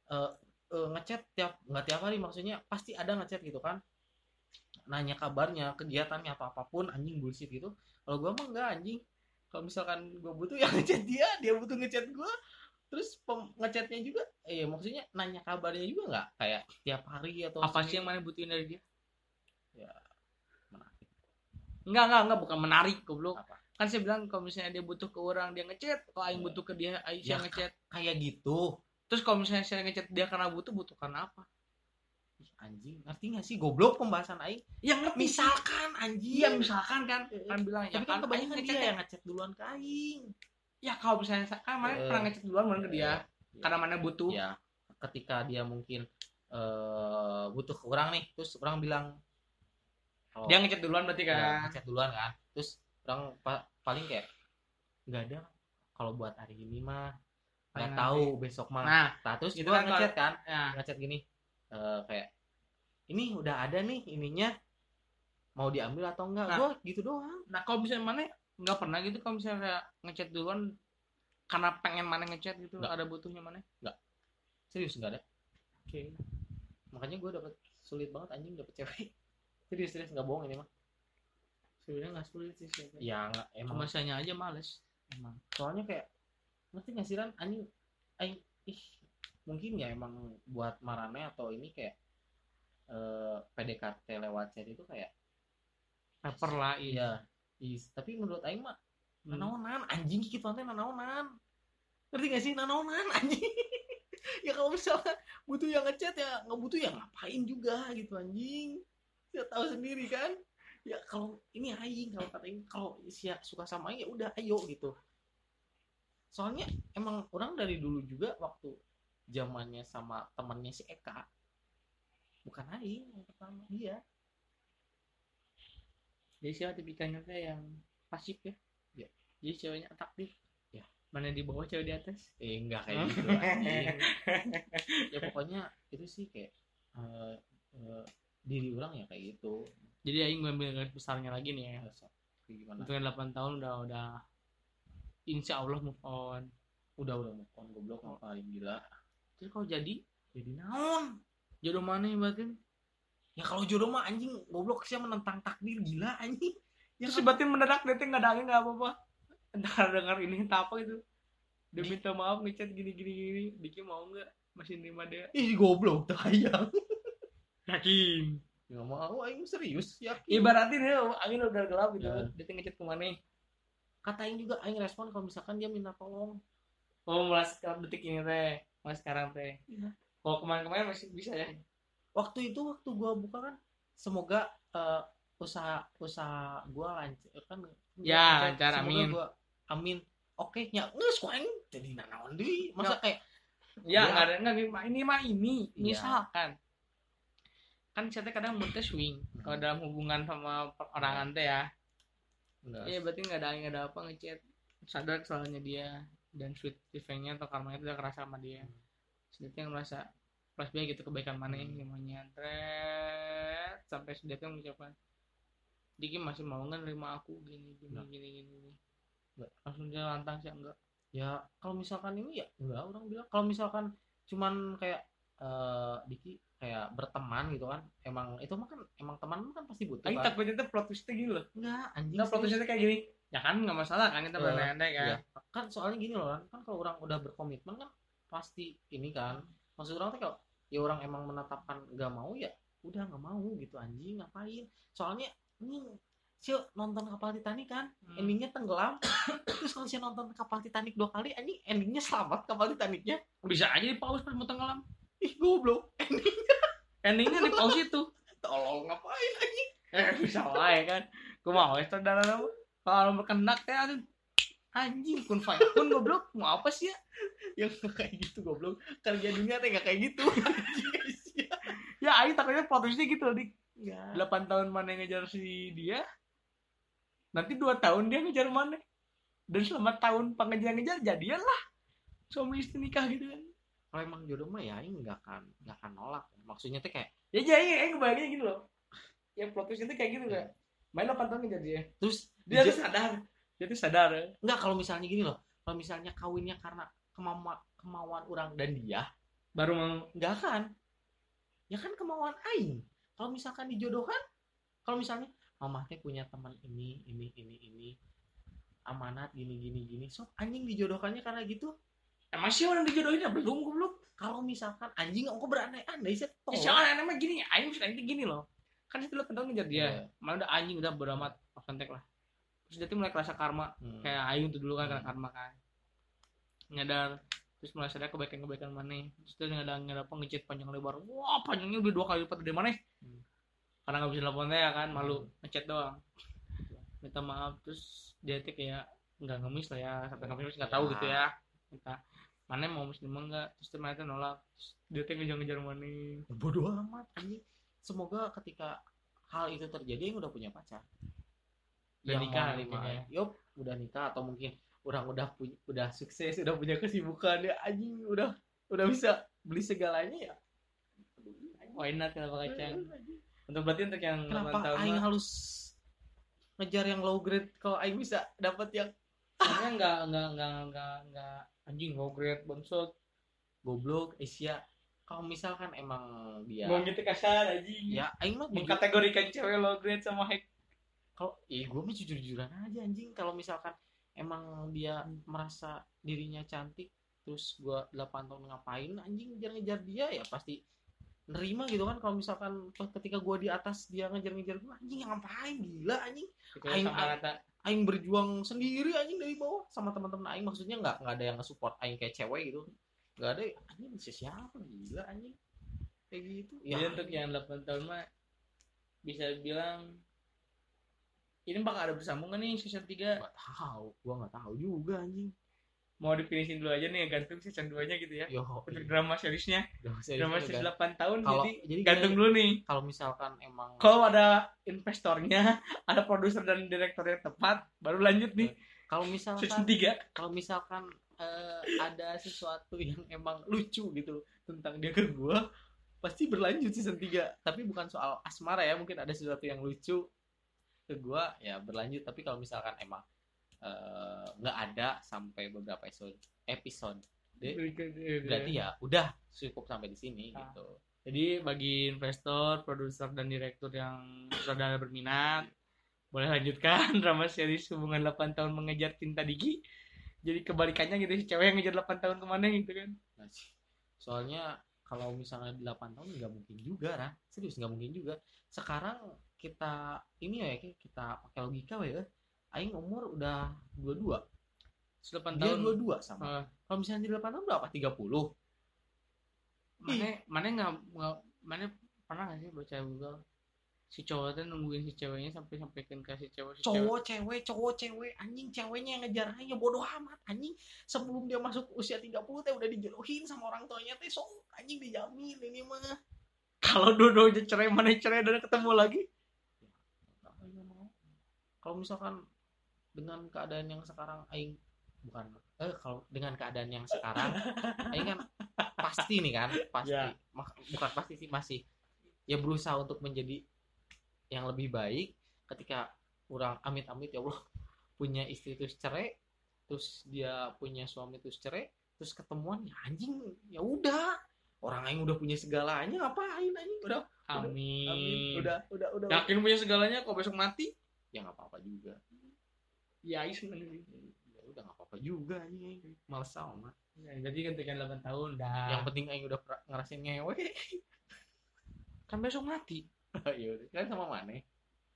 eh eh, ngechat tiap nggak tiap hari maksudnya pasti ada ngechat gitu kan nanya kabarnya kegiatannya apa apa pun anjing bullshit gitu. Kalau gua mah enggak anjing. Kalau misalkan gua butuh ya ngechat dia dia butuh ngechat gua. Terus ngechatnya juga eh maksudnya nanya kabarnya juga nggak? Kayak tiap hari atau apa sih yang mana butuhin dari dia? Ya menarik. Enggak enggak enggak bukan menarik goblok. Apa? Kan saya bilang kalau misalnya dia butuh ke orang dia ngechat. Kalau aing Ya. butuh ke dia aing Ya, ngechat. kayak gitu. Terus kalau misalnya saya ngechat dia karena butuh butuh karena apa anjing ngerti gak sih? Goblok pembahasan aing. Ya ngerti misalkan anjing. Iya misalkan kan kan bilang ya tapi kan kan kebanyakan ngechat dia ya yang ngechat duluan ke aing. Ya kalau misalnya kan mana pernah ngechat duluan mana ke dia Iya. karena mana butuh. Ya ketika dia mungkin eh butuh ke orang nih terus orang bilang kalau dia ngechat duluan berarti ya, kan? ngechat duluan kan terus orang pa- paling kayak nggak ada kalau buat hari ini mah nggak tahu besok mah. Nah nah, terus gitu gua kan, ngechat kan ya. ngechat gini eh, kayak ini udah ada nih ininya mau diambil atau enggak? Nah. gua gitu doang. Nah kalau misalnya mana nggak pernah gitu kalau misalnya ngechat duluan karena pengen mana ngechat gitu Nggak. ada butuhnya mana? Serius nggak ada. Oke. Makanya gue dapet sulit banget anjing dapet cewek. Serius serius nggak bohong ini mah. Sebenarnya nggak sulit sih sih ya nggak emang. Cuma saya aja males. Emang. Soalnya kayak ngerti nggak sih Ran? Anjing aing ih mungkin ya emang buat marane atau ini kayak eh PDKT lewat chat itu kayak paper lah iya. Iya is. Tapi menurut aing mah Hmm. nanaonan anjing gitu teh nanaonan. Ngerti gak sih nanaonan anjing? Ya kalau misalnya butuh yang ngechat ya nggak butuh ya ngapain juga gitu anjing. Ya tahu sendiri kan? Ya kalau ini aing kalau kata aing kalau si suka sama aing ya udah ayo gitu. Soalnya emang orang dari dulu juga waktu zamannya sama temannya si Eka bukan aing yang pertama dia jadi siapa tipikalnya teh yang pasif ya. Iya. jadi ceweknya atraktif Iya. mana di bawah cewek di atas? Eh enggak kayak gitu ya pokoknya itu sih kayak eh, eh, diri orang ya kayak gitu. Jadi aing ngambil garis besarnya lagi nih ya. Kayak gimana? Untuk yang 8 tahun udah udah insya Allah move on. Udah udah move on goblok ngapain gila? Terus kalau jadi jadi naon jodoh mana yang batin ya kalau jodoh mah anjing goblok sih menentang takdir gila anjing. Ya terus si kan? batin mendadak dia nggak ada nggak apa-apa. Entah dengar ini entah apa gitu. Dia Di- minta maaf ngechat gini gini gini. Diki mau nggak? Masih nerima dia. Ih goblok tayang. Yakin? Nggak mau aing serius yakin. Ibaratin ya angin udah gelap gitu. Ya. dia ngechat ke mana? Katain juga aing respon kalau misalkan dia minta tolong. Oh mulai sekarang detik ini teh. Mulai sekarang teh. Iya. Kalau kemarin-kemarin masih bisa ya waktu itu waktu gua buka kan semoga eh, usaha usaha gua lancar kan Ya, lancar, amin. gua- amin oke nya nges kok aing jadi nanaon deui masa Nggak. kayak ya Ya. nggak ada nggak ini mah ini mah ini Iya. misalkan kan saya kadang muntah swing Hmm. kalau dalam hubungan sama orang teh ya Iya berarti nggak ada nggak ada apa ngechat sadar kesalahannya dia dan sweet revenge-nya atau karma itu udah kerasa sama dia. Hmm. Sedikit yang merasa flashback gitu kebaikan mana yang Hmm. namanya tret sampai sedikit mengucapkan Diki masih mau nggak nerima aku gini gini gini gini, gini. Nggak. langsung dia lantang sih enggak. Ya kalau misalkan ini ya enggak orang bilang. Kalau misalkan cuman kayak eh Diki kayak berteman gitu kan emang itu mah kan emang teman kan pasti butuh Aing kan. takutnya tuh plot twistnya gini loh. Enggak anjing Enggak plot twistnya kayak gini. Ya kan nggak masalah kan kita berandai kan. iya. kan soalnya gini loh kan kan kalau orang udah berkomitmen kan pasti ini kan. Maksud orang tuh kalau ya orang emang menetapkan nggak mau ya udah nggak mau gitu anjing ngapain? Soalnya ini si nonton kapal Titanic kan? Hmm. endingnya tenggelam. Terus kalau si nonton kapal Titanic dua kali anjing endingnya selamat kapal Titanicnya. Bisa aja di pause pas mau tenggelam. Ih goblok endingnya. Di pause itu. Tolong ngapain anjing? Eh bisa wae kan. Gue mau es saudara kalau berkendak teh aduh anjing kun kun goblok mau apa sih ya? Yang kayak gitu goblok. Kerja dunia teh nggak kayak gitu. Ya aing takutnya plot twistnya gitu loh dik. Ya. 8 tahun mana yang ngejar si dia nanti 2 tahun dia ngejar mana. Dan selama tahun pengejar-ngejar jadian lah. Suami istri nikah gitu kan. Kalau emang jodoh mah ya ini nggak akan nggak akan nolak. Maksudnya tuh kayak ya jadi aing kebahagiaan gitu loh. Yang plot twistnya tuh kayak gitu kan main 8 tahun ngejar dia. Terus dia dia tuh sadar dia tuh sadar ya. Enggak kalau misalnya gini loh. Kalau misalnya kawinnya karena kemauan kemauan orang dan dia, baru mau enggak kan? Ya kan kemauan aing. Kalau misalkan dijodohkan, kalau misalnya mama teh punya teman ini, ini, ini, ini, amanat gini, gini, gini. So anjing dijodohkannya karena gitu. emang sih orang dijodohin ya belum goblok Kalau misalkan anjing kok berandai-andai sih Ya, soalnya namanya gini, bisa nanti gini loh. Kan itu 8 tahun ngejar dia. Iya. Malah udah anjing udah beramat kontak lah. Terus dia tuh mulai kerasa karma. Hmm. Kayak Aing tuh dulu kan Hmm. karma kan. Nyadar. Terus mulai sadar kebaikan-kebaikan mana. Terus dia nyadar nyadar apa ngechat panjang lebar. Wah panjangnya udah dua kali lipat dari mana. Hmm. Karena nggak bisa telepon ya kan, malu Hmm. ngechat doang. Minta maaf terus dia tuh kayak nggak ngemis lah ya sampai ngemis nggak tahu Ya. gitu ya. Minta mana mau muslim enggak terus ternyata nolak terus dia tuh ngejar-ngejar mana bodoh amat anjing. Semoga ketika hal itu terjadi yang udah punya pacar. Udah Yang nikah nerima. kayaknya. Yup, udah nikah atau mungkin orang udah punya udah sukses, udah punya kesibukan ya anjing udah udah bisa beli segalanya ya. why not kenapa kacang untuk berarti untuk yang 8 Kenapa tahun aing mah, halus ngejar yang low grade? Kalau aing bisa dapat yang soalnya nggak nggak nggak nggak nggak anjing low grade bangsat. Goblok Asia. Kalau misalkan emang dia mau gitu kasar anjing. Ya aing mah mengkategorikan cewek low grade sama high kalau iya gue mah jujur jujuran aja anjing. Kalau misalkan emang dia merasa dirinya cantik terus gua 8 tahun ngapain anjing ngejar ngejar dia ya pasti nerima gitu kan. Kalau misalkan ketika gua di atas dia ngejar ngejar gua anjing ngapain? Gila anjing. Aing- aing- rata aing berjuang sendiri anjing dari bawah. Sama teman-teman aing maksudnya nggak nggak ada yang nge-support aing kayak cewek gitu. Nggak ada anjing si siapa? Gila anjing. Kayak gitu. Jadi untuk yang 8 tahun mah bisa bilang ini bakal ada bersambung kan nih season 3 nggak tahu. Gua nggak tahu juga anjing. Mau dipinisin dulu aja nih gantung season 2 nya gitu ya. Yo untuk drama seriesnya. Udah, serius drama series 8 tahun kalau jadi jadi gantung dulu nih. Kalau misalkan emang kalau ada investornya ada produser dan direktur yang tepat baru lanjut nih. Kalau season misalkan 3 kalau misalkan eh, ada sesuatu yang emang lucu gitu tentang dia ke gua pasti berlanjut season 3 tapi bukan soal asmara ya mungkin ada sesuatu yang lucu ke gua ya berlanjut. Tapi kalau misalkan emang eh, nggak ada sampai beberapa episode episode berarti ya udah cukup sampai di sini Ah. gitu. Jadi bagi investor, produser dan direktur yang saudara berminat, boleh lanjutkan. Drama series hubungan 8 tahun mengejar cinta Diki. Jadi kebalikannya gitu si cewek yang ngejar 8 tahun ke mana gitu kan. Soalnya kalau misalnya 8 tahun nggak mungkin juga lah serius nggak mungkin juga. Sekarang kita ini ya Ki, kita pakai logika ya. Aing umur udah 22 8 dia tahun. 22 sama. Eh, kalau misalnya di 8 tahun berapa? 30 mana mana nggak nggak- mana pernah nggak sih baca Google? Si cowok tuh nungguin si ceweknya sampai sampaikan ke si cewek si cewek. Cowok cewek cowok cewek. Anjing ceweknya yang ngejar aja bodoh amat. Anjing sebelum dia masuk usia 30 teh udah dijodohin sama orang tuanya teh. So anjing dijamin ini mah. Kalau dua-duanya cerai mana cerai dan ketemu lagi? Kalau misalkan dengan keadaan yang sekarang aing bukan eh kalau dengan keadaan yang sekarang aing kan pasti nih kan, pasti. Mak- bukan pasti sih masih. Ya berusaha untuk menjadi yang lebih baik ketika orang amit-amit ya Allah punya istri terus cerai terus dia punya suami terus cerai terus ketemuan ya anjing ya udah. Orang aing udah punya segalanya ngapain anjing? Udah amin, amin. Udah udah udah. Yakin punya segalanya kok besok mati ya nggak apa-apa juga. Ya is nanti. ya udah nggak apa-apa juga nih males sama Ya, jadi ketika 8 tahun dah. Yang penting aing udah ngerasain ngewe. Kan besok mati. Ya udah kan sama mana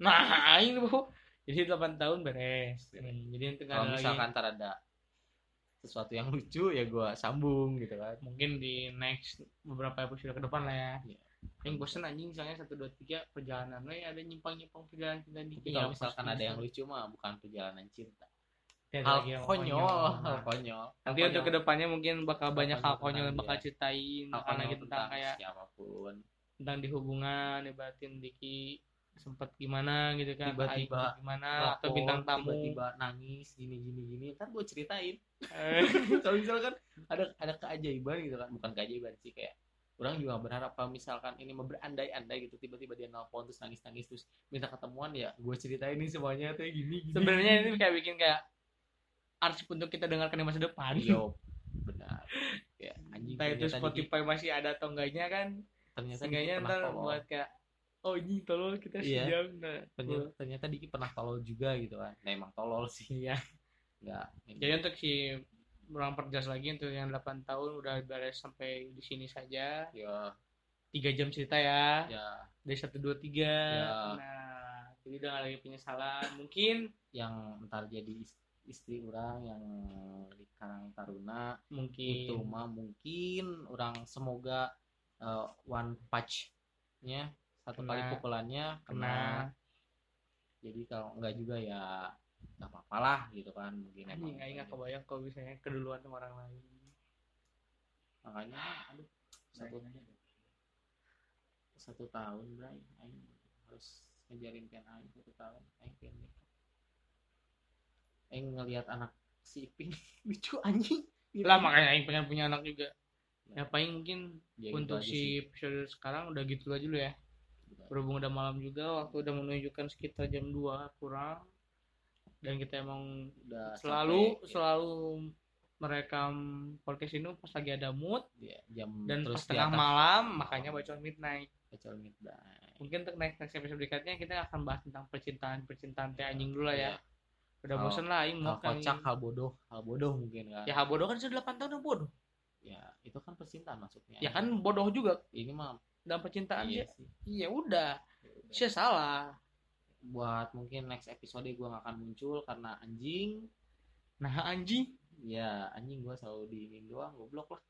nah ini bu. Jadi 8 tahun beres. Hmm, jadi kalau lagi misalkan ntar ada sesuatu yang lucu ya gua sambung gitu kan. Mungkin di next beberapa episode ke depan lah ya. Iya. Yang bosan anjing misalnya satu dua tiga perjalanan we ada nyimpang nyimpang perjalanan cinta di tapi kalau misalkan ada yang lucu mah bukan perjalanan cinta. Hal konyol hal konyol. Nanti untuk ke depannya mungkin bakal Hal banyak hal konyol yang bakal ceritain hal karena konyol gitu tentang kayak siapa pun. tentang di hubungan ibatin Diki sempet gimana gitu kan Tiba-tiba gimana atau bintang tamu. tiba-tiba nangis gini gini gini. Ntar gue ceritain. Eh, kalau misalkan ada ada keajaiban gitu kan bukan keajaiban sih kayak orang juga berharap kalau misalkan ini mau berandai-andai gitu tiba-tiba dia nelpon terus nangis-nangis terus minta ketemuan ya gue ceritain nih semuanya tuh gini gini. Sebenarnya ini kayak bikin kayak arsip untuk kita dengarkan di masa depan. Yo, benar. Ya anjing entah itu Spotify masih ada atau enggaknya kan ternyata pernah ntar tolol buat kayak oh ini tolol kita Iya. sejam. Nah ternyata, ternyata Diki pernah tolol juga gitu kan. Nah emang tolol sih. Iya. Nggak jadi untuk si orang perjelas lagi untuk yang 8 tahun udah beres sampai di sini saja. Ya tiga jam cerita ya. Ya dari satu dua tiga. Ya. nah jadi udah nggak lagi penyesalan mungkin yang ntar jadi is- istri orang yang di Karang Taruna mungkin. itu mah mungkin orang semoga eh, one punch nya satu Kena. kali pukulannya kena. kena. Jadi kalau enggak juga ya nggak apa-apa lah gitu kan. Mungkin emang anjing aing nggak kebayang kalau misalnya keduluan sama orang lain. Makanya aduh satu satu tahun bray. Aing harus ngejarin kan aing satu tahun. Aing pengen nikah. Aing ngelihat anak si Ipin lucu anjing. Lah makanya aing pengen punya anak juga. Ya paling mungkin Ya, gitu untuk si episode sekarang udah gitu aja dulu ya. Berhubung udah malam juga waktu udah menunjukkan sekitar jam 2 kurang dan kita emang udah selalu sampai, selalu merekam podcast ini pas lagi ada mood. Ya, jam dan terus pas tengah atas. malam makanya bacaan midnight. Pecel midnight. mungkin untuk next next episode berikutnya kita akan bahas tentang percintaan percintaan teh anjing dulu lah ya. Iya. udah Hal- bosen lah aing hal mau kan kocak hal bodoh. Hal bodoh mungkin kan. Ya hal bodoh kan sudah 8 tahun yang bodoh. Ya itu kan percintaan maksudnya. Ya kan bodoh juga. Ini mah dalam percintaan iya sih sih. Iya udah. Ya udah. saya salah buat mungkin next episode gue gak akan muncul karena anjing. Nah anjing. Ya anjing gue selalu diinin doang goblok lah.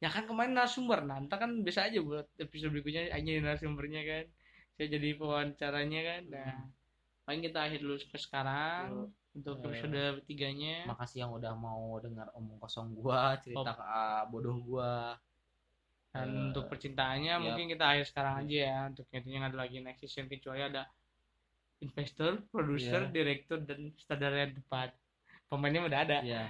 Ya kan kemarin narasumber. Nah ntar kan bisa aja buat episode berikutnya anjing narasumbernya kan. Saya jadi pewawancaranya kan. Nah paling kita akhir dulu sampai sekarang untuk Eh, episode tiganya makasih yang udah mau dengar omong kosong gua cerita ke bodoh gua. Dan Eh, untuk percintaannya yap. mungkin kita akhir sekarang aja ya. Untuk intinya nggak ada lagi next season kecuali ada investor, produser, Iya. direktur dan sutradara yang tepat pemainnya udah ada ya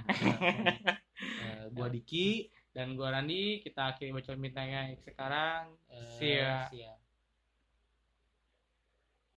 Eh, gua Diki dan gua Randi kita akhiri baca mintanya sekarang eh, See ya. ya.